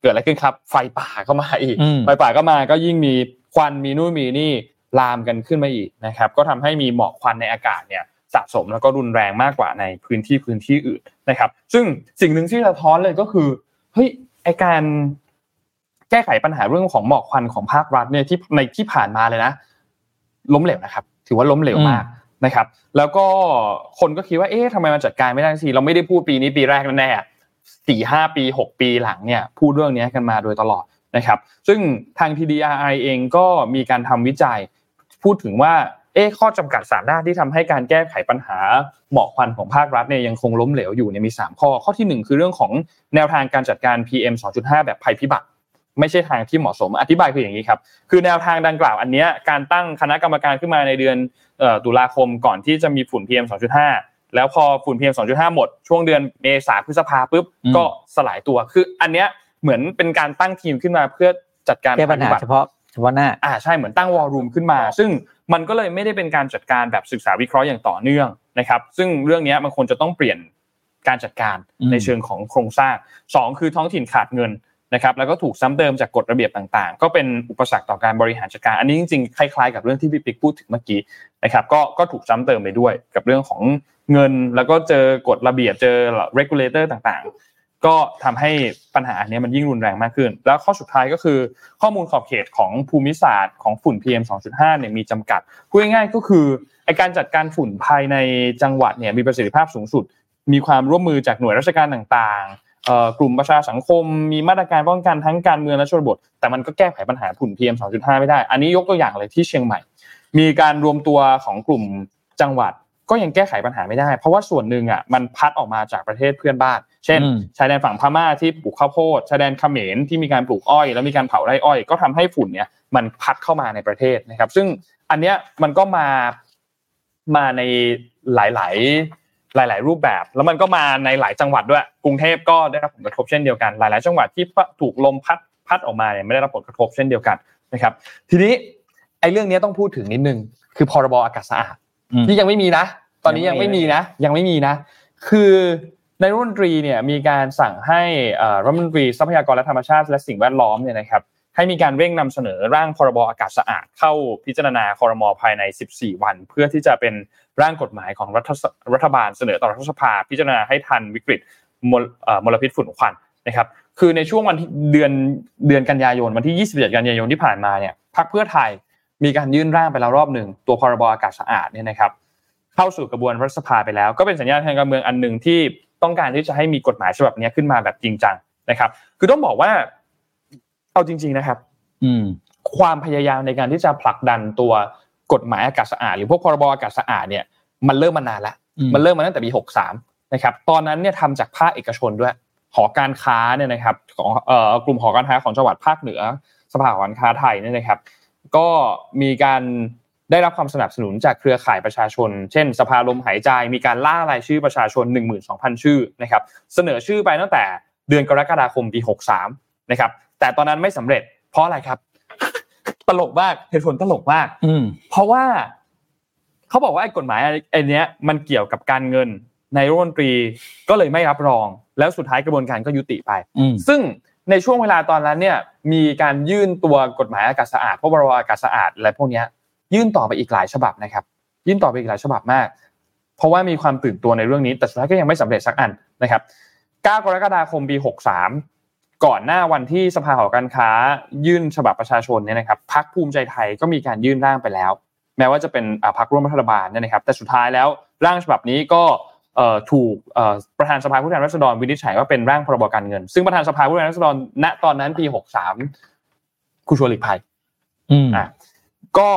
เกิดอะไรขึ้นครับ ไฟป่าเข้ามาอีกอืมไฟป่าก็มาก็ยิ่งมีควันมีนู่นมีนี่ลามกันขึ้นมาอีกนะครับ ก็ทำให้มีหมอกควันในอากาศเนี่ยสะสมแล้วก็รุนแรงมากกว่าในพื้นที่พื้นที่อื่นนะครับ ซึ่งสิ่งหนึ่งที่สะท้อนเลยก็คือเฮ้ยไอการแก้ไขปัญหาเรื่องของหมอกควันของภาครัฐเนี่ยที่ในที่ผ่านมาเลยนะ ล้มเหลวนะครับ ถือว่าล้มเหลวมาก นะครับแล้วก็คนก็คิดว่าเอ๊ะทำไมมันจัดการไม่ได้สิเราไม่ได้พูดปีนี้ปีแรกแน่ๆสี่ห้าปีหกปีหลังเนี่ยพูดเรื่องนี้กันมาโดยตลอดนะครับซึ่งทาง TDRI เองก็มีการทำวิจัย พูดถึงว่าเอ๊ะข้อจำกัดสามด้านที่ทำให้การแก้ไขปัญหาหมอกควันของภาครัฐเนี่ยยังคงล้มเหลวอยู่เนี่ยมี 3 ข้อ ข้อทีหนึ่1 คือเรื่องของแนวทางการจัดการ PM 2.5 แบบภัยพิบัติ ไม่ใช่ทางที่เหมาะสมอธิบายคืออย่างนี้ครับ คือแนวทางดังกล่าวอันเนี้ยการตั้งคณะกรรมการขึ้นมาในเดือนตุลาคมก่อนที่จะมีฝุ่น PM 2.5 แล้วพอฝุ่น PM 2.5 หมด ช่วงเดือนเมษาพฤษภาปุ๊บก็สลายตัวคืออันเนี้ยเหมือนเป็นการตั้งทีมขึ้นมาเพื่อจัดการแก้ปัญหาเฉพาะเฉพาะหน้าอ่าใช่เหมือนตั้งวอลลุ่มขึ้นมา ซึ่งมันก็เลยไม่ได้เป็นการจัดการแบบศึกษาวิเคราะห์อย่างต่อเนื่องนะครับ ซึ่งเรื่องนี้มันควรจะต้องเปลี่ยนการจัดการในเชิงของโครงสร้าง 2 คือท้องถิ่นขาดเงิน นะครับแล้วก็ถูกซ้ำเติมจากกฎระเบียบต่างๆ ก็เป็นอุปสรรคต่อการบริหารจัดการ อันนี้จริงๆคล้ายๆกับเรื่องที่พี่ปิ๊กพูดถึงเมื่อกี้นะครับก็ก็ถูกซ้ำเติมไปด้วยกับเรื่องของเงิน แล้วก็เจอกฎระเบียบเจอ regulator ต่างๆ ก็ทำให้ปัญหาอันนี้มันยิ่งรุนแรงมากขึ้น แล้วข้อสุดท้ายก็คือข้อมูลขอบเขตของภูมิศาสตร์ของฝุ่น PM 2.5เนี่ยมีจำกัดพูดง่ายๆก็คือไอการจัดการฝุ่นภายในจังหวัดเนี่ยมีประสิทธิภาพสูงสุด มีความร่วมมือจากหน่วยราชการต่างๆ กลุ่มประชาสังคมมีมาตรการป้องกันทั้งการเมืองและชนบท แต่มันก็แก้ไขปัญหาฝุ่น PM 2.5 ไม่ได้ อันนี้ยกตัวอย่างเลยที่เชียงใหม่ มีการรวมตัวของกลุ่มจังหวัดก็ยังแก้ไขปัญหาไม่ได้ เพราะว่าส่วนหนึ่งอะมันพัดออกมาจากประเทศเพื่อนบ้าน เช่น ชายแดนฝั่งพม่าที่ปลูกข้าวโพดชายแดนเขมรที่มีการปลูกอ้อย แล้วมีการเผาไร่อ้อย ก็ทำให้ฝุ่นเนี่ยมันพัดเข้ามาในประเทศนะครับ ซึ่งอันเนี้ยมันก็มามาในหลาย ๆ หลาย ๆ รูปแบบ แล้วมันก็มาในหลายจังหวัดด้วย กรุงเทพก็ได้รับผลกระทบเช่นเดียวกัน หลาย ๆ จังหวัดที่ถูกลมพัดพัดออกมาเนี่ยไม่ได้รับผลกระทบเช่นเดียวกันนะครับ ทีนี้ไอ้เรื่องนี้ต้องพูดถึงนิดนึง คือพรบอากาศสะอาดที่ยังไม่มีนะ ตอนนี้ยังไม่มีนะ ยังไม่มีนะ คือในรัฐมนตรีเนี่ยมีการสั่งให้รัฐมนตรีทรัพยากรและธรรมชาติและสิ่งแวดล้อมเนี่ยนะครับ ให้มีการเร่งนำเสนอร่างพรบอากาศสะอาดเข้าพิจารณาคอรมอภายใน 14 วัน เพื่อที่จะเป็นร่างกฎหมายของรัฐรัฐบาลเสนอต่อรัฐสภา พิจารณาให้ทันวิกฤตมลพิษฝุ่นควันนะครับคือในช่วงวันเดือนเดือนกันยายนวันที่ 27 กันยายนที่ผ่านมาเนี่ยพรรคเพื่อไทยมีการยื่นร่างไปแล้วรอบหนึ่งตัวพรบอากาศสะอาดเนี่ยนะครับเข้าสู่กระบวนรัฐสภาไปแล้ว ก็เป็นสัญญาณทางการเมืองอันหนึ่งที่ต้องการที่จะให้มีกฎหมายฉบับนี้ขึ้นมาแบบจริงจังนะครับ คือต้องบอกว่า เอาจริง ๆนะครับ อืม ความพยายามในการที่จะผลักดันตัวกฎหมายอากาศสะอาดหรือพวกพรบอากาศสะอาดเนี่ย มันเริ่มมานานแล้วมันเริ่มมาตั้งแต่ปีหกสามนะครับ ตอนนั้นเนี่ยทำจากภาคเอกชนด้วย หอการค้าเนี่ยนะครับ ของเอ่อกลุ่มหอการค้าของจังหวัดภาคเหนือ สภาหอการค้าไทยเนี่ยนะครับ ก็มีการได้รับความสนับสนุนจากเครือข่ายประชาชน เช่น สภาลมหายใจ มีการล่ารายชื่อประชาชน 12,000 ชื่อนะครับ เสนอชื่อไปตั้งแต่เดือนกรกฎาคมปี 63 นะครับ แต่ตอนนั้นไม่สำเร็จ เพราะอะไรครับ ตลกมากเหตุผลตลกมากเพราะว่าเขาบอกว่าไอ้กฎหมายไอ้นี้มันเกี่ยวกับการเงินในรัฐมนตรีก็เลยไม่รับรอง แล้วสุดท้ายกระบวนการก็ยุติไป ซึ่งในช่วงเวลาตอนนั้นเนี่ยมีการยื่นตัวกฎหมายอากาศสะอาดพวกบรอากาศสะอาดอะไรพวกนี้ยื่นต่อไปอีกหลายฉบับนะครับ ยื่นต่อไปอีกหลายฉบับมาก เพราะว่ามีความตื่นตัวในเรื่องนี้ แต่สุดท้ายก็ยังไม่สำเร็จสักอันนะครับ 9 กรกฎาคมปี 63 ก่อนหน้าวันที่สภาหอการค้า ยื่นฉบับประชาชนเนี่ยนะครับพักภูมิใจไทยก็มีการยื่นร่างไปแล้ว แม้ว่าจะเป็นพักร่วมรัฐบาลเนี่ยนะครับ แต่สุดท้ายแล้วร่างฉบับนี้ก็ถูกประธานสภาผู้แทนราษฎรวินิจฉัยว่าเป็นร่างพรบการเงิน ซึ่งประธานสภาผู้แทนราษฎรณตอนนั้นปี63คุณชวนหลีกภัยก็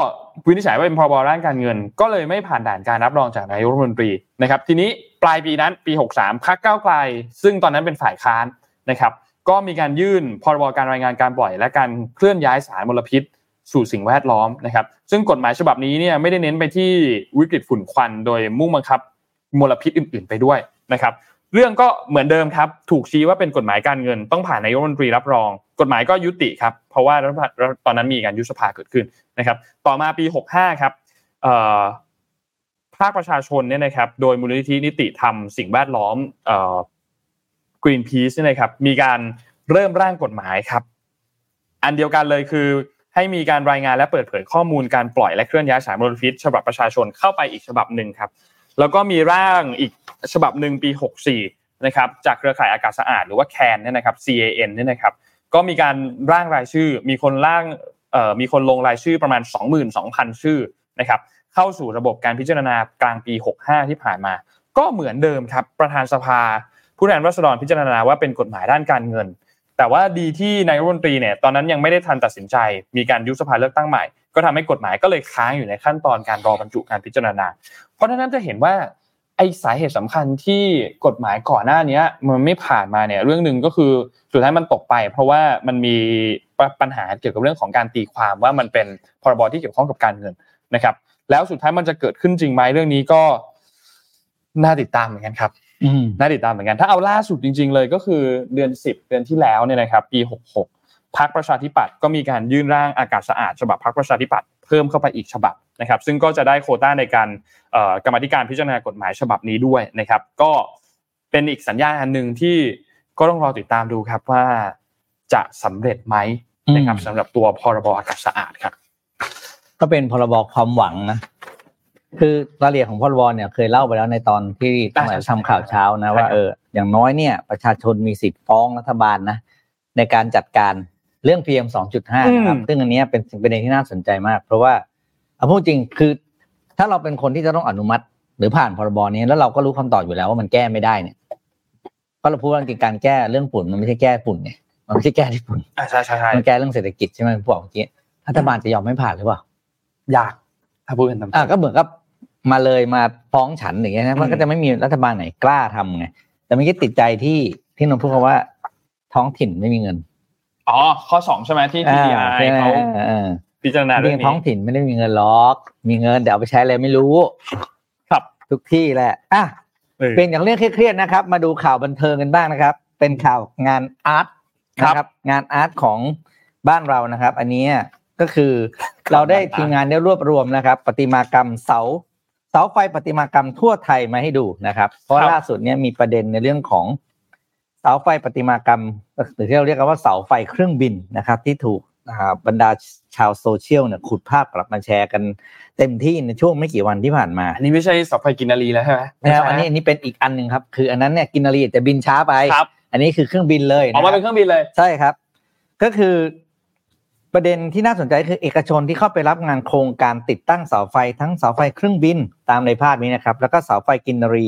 วินิจฉัยว่าเป็นพรบร่างการเงิน ก็เลยไม่ผ่านด่านการรับรองจากนายกรัฐมนตรีนะครับ ทีนี้ปลายปีนั้นปี 63พักเก้าไกล ซึ่งตอนนั้นเป็นฝ่ายค้านนะครับ ก็มีการยื่นพรบการรายงานการปล่อย และการเคลื่อนย้ายสารมลพิษ สู่สิ่งแวดล้อมนะครับ ซึ่งกฎหมายฉบับนี้เนี่ยไม่ได้เน้นไปที่วิกฤตฝุ่นควัน โดยมุ่งบังคับมลพิษอื่น ๆ ไปด้วยนะครับ เรื่องก็เหมือนเดิมครับ ถูกชี้ว่าเป็นกฎหมายการเงิน ต้องผ่านนายกรัฐมนตรีรับรอง กฎหมายก็ยุติครับ เพราะว่าตอนนั้นมีการยุบสภาเกิดขึ้นนะครับ ต่อมาปี 65 ครับภาคประชาชนเนี่ยนะครับ โดยมูลนิธินิติธรรมสิ่งแวดล้อม กรีนพีซเนี่นะครับมีการเริ่มร่างกฎหมายครับ อันเดียวกันเลยคือ ให้มีการรายงานและเปิดเผยข้อมูลการปล่อยและเคลื่อนย้ายสารมลพิษ ฉบับประชาชนเข้าไปอีกฉบับหนึ่งครับแล้วก็มีร่างอีกฉบับหนึ่งปี 64นะครับจากเครือข่ายอากาศสะอาดหรือว่าแคนเนี่ยนะครับ CAN เนี่ยนะครับก็มีการร่างรายชื่อ มีคนร่างเอ่อมีคนลงรายชื่อประมาณ 22,000 ชื่อนะครับเข้าสู่ระบบการพิจารณากลางปี 65 ที่ผ่านมา ก็เหมือนเดิมครับประธานสภา ผู้แทนรัษฎรพิจารณาว่าเป็นกฎหมายด้านการเงิน แต่ว่าดีที่นายรัฐมนตรีเนี่ยตอนนั้นยังไม่ได้ทันตัดสินใจ มีการยุบสภาเลือกตั้งใหม่ ก็ทำให้กฎหมายก็เลยค้างอยู่ในขั้นตอนการรอบรรจุการพิจารณา เพราะฉะนั้นจะเห็นว่าไอสาเหตุสำคัญที่กฎหมายก่อนหน้านี้มันไม่ผ่านมาเนี่ยเรื่องหนึ่งก็คือสุดท้ายมันตกไป เพราะว่ามันมีปัญหาเกี่ยวกับเรื่องของการตีความว่ามันเป็นพรบที่เกี่ยวข้องกับการเงินนะครับ แล้วสุดท้ายมันจะเกิดขึ้นจริงไหมเรื่องนี้ก็น่าติดตามเหมือนกันครับ น่าติดตามเหมือนกัน ถ้าเอาล่าสุดจริง ๆ เลยก็คือเดือนสิบเดือนที่แล้วเนี่ยนะครับ ปีหกหกพรรคประชาธิปัตย์ก็มีการยื่นร่างอากาศสะอาด ฉบับพรรคประชาธิปัตย์เพิ่มเข้าไปอีกฉบับนะครับ ซึ่งก็จะได้โคต้าในการกรรมธิการพิจารณากฎหมายฉบับนี้ด้วยนะครับ ก็เป็นอีกสัญญาณอันหนึ่งที่ก็ต้องรอติดตามดูครับว่าจะสำเร็จไหมนะครับสำหรับตัวพรบอากาศสะอาดครับ ก็เป็นพรบความหวังนะ คือรายละเอียดของพรบเนี่ยเคยเล่าไปแล้วในตอนที่ตั้งแต่ทำข่าวเช้านะว่าเอออย่างน้อยเนี่ย ประชาชนมีสิทธิ์ฟ้องรัฐบาลนะในการจัดการเรื่อง PM 2.5นะครับซึ่งอันนี้เป็นสิ่งประเด็นที่น่าสนใจมาก เพราะว่าเอาพูดจริงคือถ้าเราเป็นคนที่จะต้องอนุมัติ หรือผ่านพรบนี้แล้วเราก็รู้คำตอบอยู่แล้วว่ามันแก้ไม่ได้เนี่ยก็เราพูดว่าการแก้เรื่องฝุ่นมันไม่ใช่แก้ฝุ่นเนี่ยมันไม่ใช่แก้ที่ฝุ่นใช่ใช่ใช่มันแก้เรื่องเศรษฐกิจใช่ไหมพวกเมื่อกี้รัฐบาลจะยอมไม่ผ่านหรือเปล่ายากถ้าพูดเป็นตามอ่าก็เหมือนกับ มาเลยมาฟ้องฉันอย่างเงี้ยนะมันก็จะไม่มีรัฐบาลไหนกล้าทำไงแต่ไม่คิดติดใจที่ที่นนท์พูดว่า ท้องถิ่นไม่มีเงินอ๋อข้อสองใช่ไหมที่ TDI เขาพิจารณาเรื่องนี้ท้องถิ่นไม่ได้มีเงินล็อก มีเงินเดี๋ยวเอาไปใช้อะไรไม่รู้ ครับทุกที่แหละอะเป็นอย่างเรื่องเครียดๆนะครับ มาดูข่าวบันเทิงกันบ้างนะครับ เป็นข่าวงานอาร์ตนะครับ งานอาร์ตของบ้านเรานะครับ อันนี้ก็คือเราได้ทีมงานได้รวบรวมนะครับ ประติมากรรมเสา เสาไฟประติมากรรมทั่วไทยมาให้ดูนะครับ เพราะล่าสุดเนี้ยมีประเด็นในเรื่องของเสาไฟประติมากรรมหรือที่เราเรียกกันว่าเสาไฟเครื่องบินนะครับ ที่ถูกบรรดาชาวโซเชียลเนี่ยขุดภาพกลับมาแชร์กันเต็มที่ในช่วงไม่กี่วันที่ผ่านมา อันนี้ไม่ใช่เสาไฟกินนารีแล้วใช่ไหมนะครับอันนี้อันนี้เป็นอีกอันหนึ่งครับ คืออันนั้นเนี่ยกินนารีแต่บินช้าไปครับอันนี้คือเครื่องบินเลยออกมาเป็นเครื่องบินเลย ใช่ครับ ก็คือ ประเด็นที่น่าสนใจคือเอกชนที่เข้าไปรับงานโครงการติดตั้งเสาไฟทั้งเสาไฟเครื่องบินตามในภาพนี้นะครับ แล้วก็เสาไฟกินนารี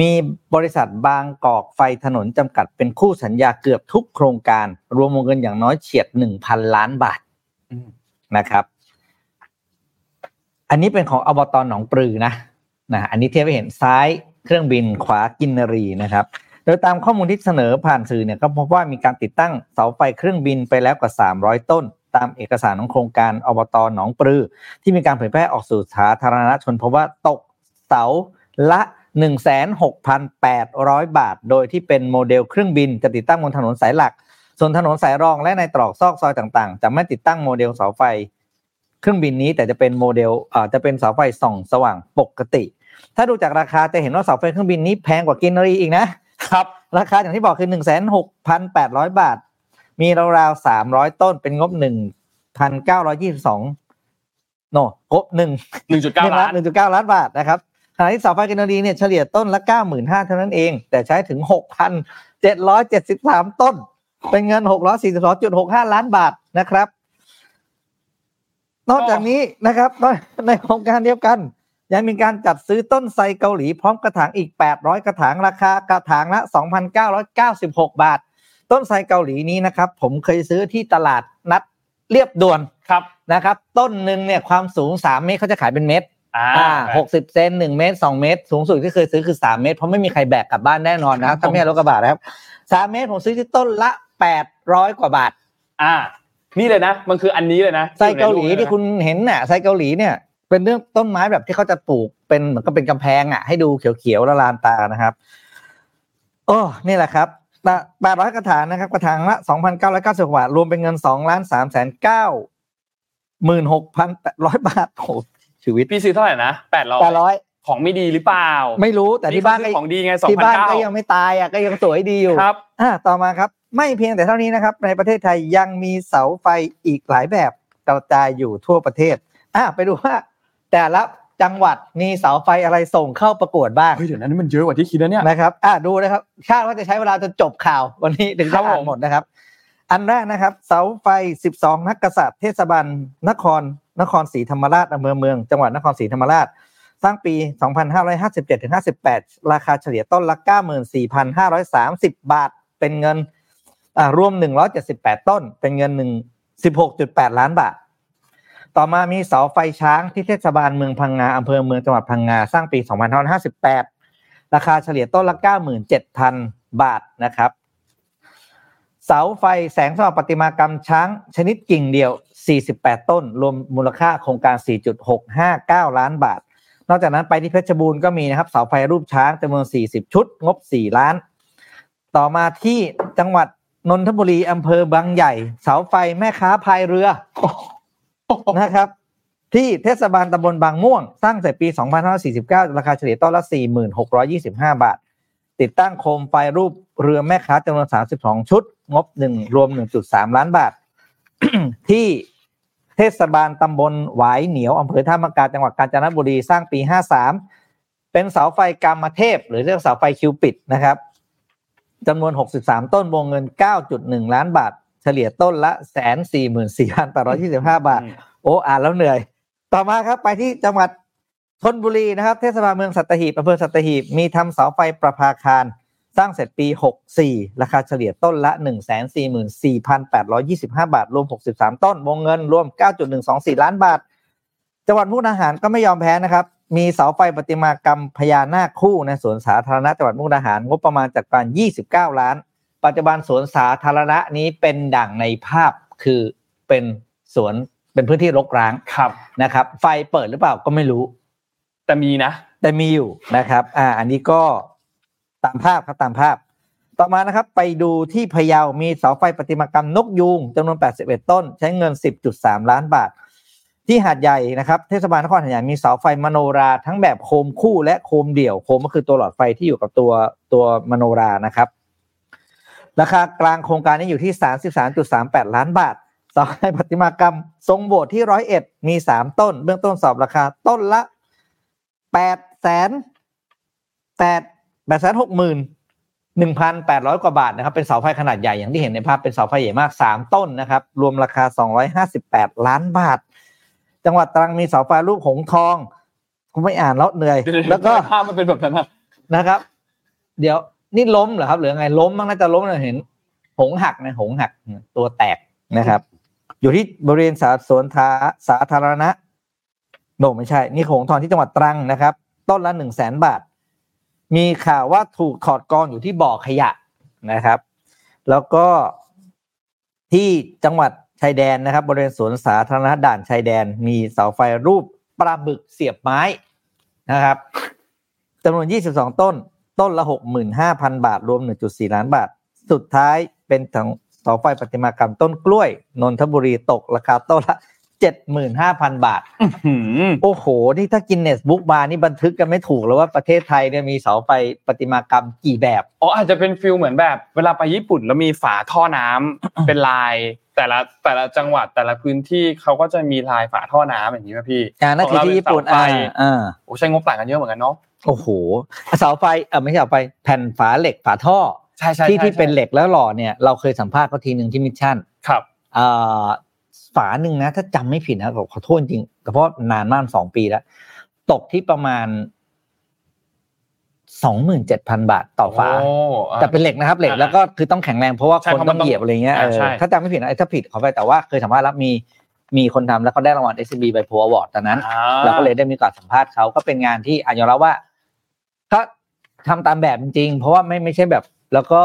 มีบริษัทบางกอกไฟถนนจำกัดเป็นคู่สัญญาเกือบทุกโครงการ รวมวงเงินอย่างน้อยเฉียดหนึ่งพันล้านบาทนะครับ อันนี้เป็นของอบตหนองปลือนะนะอันนี้เทียบไปเห็นซ้ายเครื่องบินขวากินนารีนะครับ โดยตามข้อมูลที่เสนอผ่านสื่อเนี่ยก็พบว่ามีการติดตั้งเสาไฟเครื่องบินไปแล้วกว่า 300 ต้น ตามเอกสารของโครงการอบตหนองปลือ ที่มีการเผยแพร่ออกสู่สาธารณชนพบว่าตกเสาละ 16,800 บาท โดยที่เป็นโมเดลเครื่องบินจะติดตั้งบนถนนสายหลัก ส่วนถนนสายรองและในตรอกซอกซอยต่างๆ จะไม่ติดตั้งโมเดลเสาไฟเครื่องบินนี้แต่จะเป็นโมเดลอ่าจะเป็นเสาไฟส่องสว่างปกติ ถ้าดูจากราคาจะเห็นว่าเสาไฟเครื่องบินนี้แพงกว่ากินรีอีกนะ ครับ ราคาอย่างที่บอกคือหนึ่งแสนหกพันแปดร้อยบาท มีราวๆสามร้อยต้นเป็นงบหนึ่งพันเก้าร้อยยี่สิบสองโนงบหนึ่งหนึ่งจุดเก้าล้านหนึ่งจุดเก้าล้านบาทนะครับขณะที่เสาไฟกินรีเนี่ยเฉลี่ยต้นละเก้าหมื่นห้าเท่านั้นเอง แต่ใช้ถึงหกพันเจ็ดร้อยเจ็ดสิบสามต้น เป็นเงินหกร้อยสี่สิบสองจุดหกห้าล้านบาทนะครับ นอกจากนี้นะครับในโครงการเดียวกัน ยังมีการจัดซื้อต้นไทรเกาหลีพร้อมกระถางอีก 800 กระถางราคากระถางละ 2,996 บาท ต้นไทรเกาหลีนี้นะครับ ผมเคยซื้อที่ตลาดนัดเรียบด่วนครับนะครับ ต้นหนึ่งเนี่ยความสูง 3 เมตรเขาจะขายเป็นเมตรอ่าหกสิบเซนหนึ่งเมตรสองเมตร สูงสุดที่เคยซื้อคือสามเมตร เพราะไม่มีใครแบกกลับบ้านแน่นอนนะครับถ้าไม่รถกระบะนะครับสามเมตรผมซื้อที่ต้นละแปดร้อยกว่าบาท อ่า นี่เลยนะ มันคืออันนี้เลยนะไซเกาหลีที่คุณเห็นน่ะไซเกาหลีเนี่ย เป็นเรื่องต้นไม้แบบที่เขาจะปลูกเป็นเหมือนกับเป็นกำแพงอะให้ดูเขียวๆละลานตานะครับโอ้นี่แหละครับแปดร้อยกระถางนะครับกระถางละสองพันเก้าร้อยเก้าสิบบาทรวมเป็นเงินสองล้านสามแสนเก้าหมื่นหกพันแปดร้อยบาทโอ้ชีวิตพี่ซื้อเท่าไหร่นะแปดร้อยแปดร้อยของไม่ดีหรือเปล่า ไม่รู้แต่ที่บ้านของดีไงสองพันเก้าที่บ้านก็ยังไม่ตายอะก็ยังสวยดีอยู่ครับอ่าต่อมาครับ ไม่เพียงแต่เท่านี้นะครับ ในประเทศไทยยังมีเสาไฟอีกหลายแบบกระจายอยู่ทั่วประเทศอ่าไปดูว่า แต่ละจังหวัดมีเสาไฟอะไรส่งเข้าประกวดบ้างเฮ้ยเดี๋ยวนั้นมันเยอะกว่าที่คิดนะเนี่ยนะครับอ่าดูนะครับคาดว่าจะใช้เวลาจนจบข่าววันนี้ถึงจะอ่านหมดนะครับ อันแรกนะครับ เสาไฟ 12 นักกษัตริย์เทศบาลนครนครศรีธรรมราชอำเภอเมือง จังหวัดนครศรีธรรมราชสร้างปี 2557-58 ราคาเฉลี่ยต้นละ 94,530 บาท เป็นเงินอ่ารวม 178 ต้น เป็นเงินหนึ่ง16.8 ล้านบาท ต่อมามีเสาไฟช้างที่เทศบาลเมืองพังงาอำเภอเมืองจังหวัดพังงาสร้างปี2558 ราคาเฉลี่ยต้นละ 97,000 บาทนะครับ เสาไฟแสงสว่างประติมากรรมช้างชนิดกิ่งเดียว 48 ต้น รวมมูลค่าโครงการ 4.659 ล้านบาท นอกจากนั้นไปที่เพชรบูรณ์ก็มีนะครับเสาไฟรูปช้างจำนวน 40 ชุด งบ 4 ล้าน ต่อมาที่จังหวัดนนทบุรีอำเภอบางใหญ่ เสาไฟแม่ค้าพายเรือ นะครับ ที่เทศบาลตำบลบางม่วง สร้างเสร็จปี 2549 ราคาเฉลี่ยต้นละ 4625 บาท ติดตั้งโคมไฟรูปเรือแม่ค้าจำนวน 32 ชุด งบ 1 รวม 1.3 ล้านบาท ที่เทศบาลตำบลหวายเหนียวอำเภอท่ามกาจังหวัดกาญจนบุรีสร้างปี 53 เป็นเสาไฟกรรมเทพ หรือเรียกเสาไฟคิวปิดนะครับจำนวน 63 ต้นวงเงิน 9.1 ล้านบาท เฉลี่ยต้นละแสนสี่หมื่นสี่พันแปดร้อยยี่สิบห้าบาท โอ้อ่านแล้วเหนื่อย ต่อมาครับไปที่จังหวัดชนบุรีนะครับ เทศบาลเมืองสัตหีบอำเภอสัตหีบมีทำเสาไฟประภาคาร สร้างเสร็จปี 64 ราคาเฉลี่ยต้นละ 144,825 บาท รวม 63 ต้น วงเงินรวม 9.124 ล้านบาท จังหวัดมุกดาหารก็ไม่ยอมแพ้นะครับ มีเสาไฟประติมากรรมพญานาคคู่ในสวนสาธารณะจังหวัดมุกดาหารงบประมาณจากการ 29 ล้าน ปัจจุบันสวนสาธารณะนี้เป็นดั่งในภาพคือเป็นสวนเป็นพื้นที่รกร้างครับนะครับ ไฟเปิดหรือเปล่าก็ไม่รู้ แต่มีนะ แต่มีอยู่นะครับ อ่า อันนี้ก็ตามภาพครับตามภาพ ต่อมานะครับไปดูที่พะเยามีเสาไฟประติมากรรมนกยูงจำนวน 81 ต้น ใช้เงิน 10.3 ล้านบาท ที่หาดใหญ่นะครับเทศบาลนครหาดใหญ่มีเสาไฟมโนราทั้งแบบโคมคู่และโคมเดี่ยวโคมก็คือตัวหลอดไฟที่อยู่กับตัวตัวมโนรานะครับ ราคากลางโครงการนี้อยู่ที่ 33.38 ล้านบาทเสาไฟประติมากรรม ทรงโบสถ์ที่ร้อยเอ็ดมี3ต้น เบื้องต้นสอบราคา ต้นละแปดแสนแปดแปดแสนหกหมื่นหนึ่งพันแปดร้อยกว่าบาทนะครับ เป็นเสาไฟขนาดใหญ่อย่างที่เห็นในภาพเป็นเสาไฟใหญ่มากสามต้นนะครับ รวมราคาสองร้อยห้าสิบแปดล้านบาท จังหวัดตรังมีเสาไฟรูปหงส์ทอง ผมไม่อ่านแล้วเหนื่อย แล้วก็ภาพมันเป็นแบบนั้นอะนะครับ เดี๋ยว นี่ล้มเหรอครับหรือไงล้มมั้งน่าจะล้มนะเห็น หงหักนะหงหักตัวแตกนะครับ อยู่ที่บริเวณสาสวนทาสาธารณะโนไม่ใช่ นี่หงทองที่จังหวัดตรังนะครับ ต้นละหนึ่งแสนบาท มีข่าวว่าถูกถอดกองอยู่ที่บ่อขยะนะครับ แล้วก็ที่จังหวัดชายแดนนะครับ บริเวณสวนสาธารณะด่านชายแดน มีเสาไฟรูปปลาบึกเสียบไม้นะครับจำนวน 22 ต้น ต้นละ 65,000 บาท รวม 1.4 ล้านบาท สุดท้ายเป็นเสาไฟประติมากรรมต้นกล้วย นนทบุรีตกราคาต้นละ 75,000 บาทหืมโอ้โห นี่ถ้ากินเนสบุ๊กมานี่บันทึกกันไม่ถูกแล้วว่าประเทศไทยเนี่ยมีเสาไฟประติมากรรมกี่แบบ อ๋ออาจจะเป็นฟิลเหมือนแบบ เวลาไปญี่ปุ่นแล้วมีฝาท่อน้ำเป็นลายแต่ละแต่ละจังหวัดแต่ละพื้นที่เขาก็จะมีลายฝาท่อน้ำอย่างนี้ไหมพี่อ่านั่นคือที่ญี่ปุ่นของเราอ่าเป็นเสาไฟอ่าโอ้ใช้งบต่างกันเยอะเหมือนกันเนาะ โอ้โหเสาไฟเออไม่ใช่เสาไฟแผ่นฝาเหล็กฝาท่อใช่ใช่ที่ใช่ที่เป็นใช่เหล็กแล้วหล่อเนี่ยเราเคยสัมภาษณ์เขาทีหนึ่งที่มิชชั่นครับอ่าฝาหนึ่งนะถ้าจำไม่ผิดนะขอโทษจริงเพราะนานมากสองปีแล้ว ตกที่ประมาณสองหมื่นเจ็ดพันบาทต่อฝาโอ้อะแต่เป็นเหล็กนะครับ เหล็กอ่าแล้วก็คือต้องแข็งแรงเพราะว่าใช่คนเพราะมัต้อนงต้องเหยียบอะไรเงี้ยอ่าเออใช่ถ้าจำไม่ผิดนะไอ้ถ้าผิดขอไปแต่ว่าเคยสัมภาษณ์แล้วมี มีคนทำแล้วก็ได้รางวัล SCB ใบโพอวอร์ดตอนนั้นอ่าเราก็เลยได้มีโอกาสสัมภาษณ์เขาก็เป็นงานที่อายอมรับว่าถ้าทำตามแบบจริงๆเพราะว่าไม่ไม่ใช่แบบ แล้วก็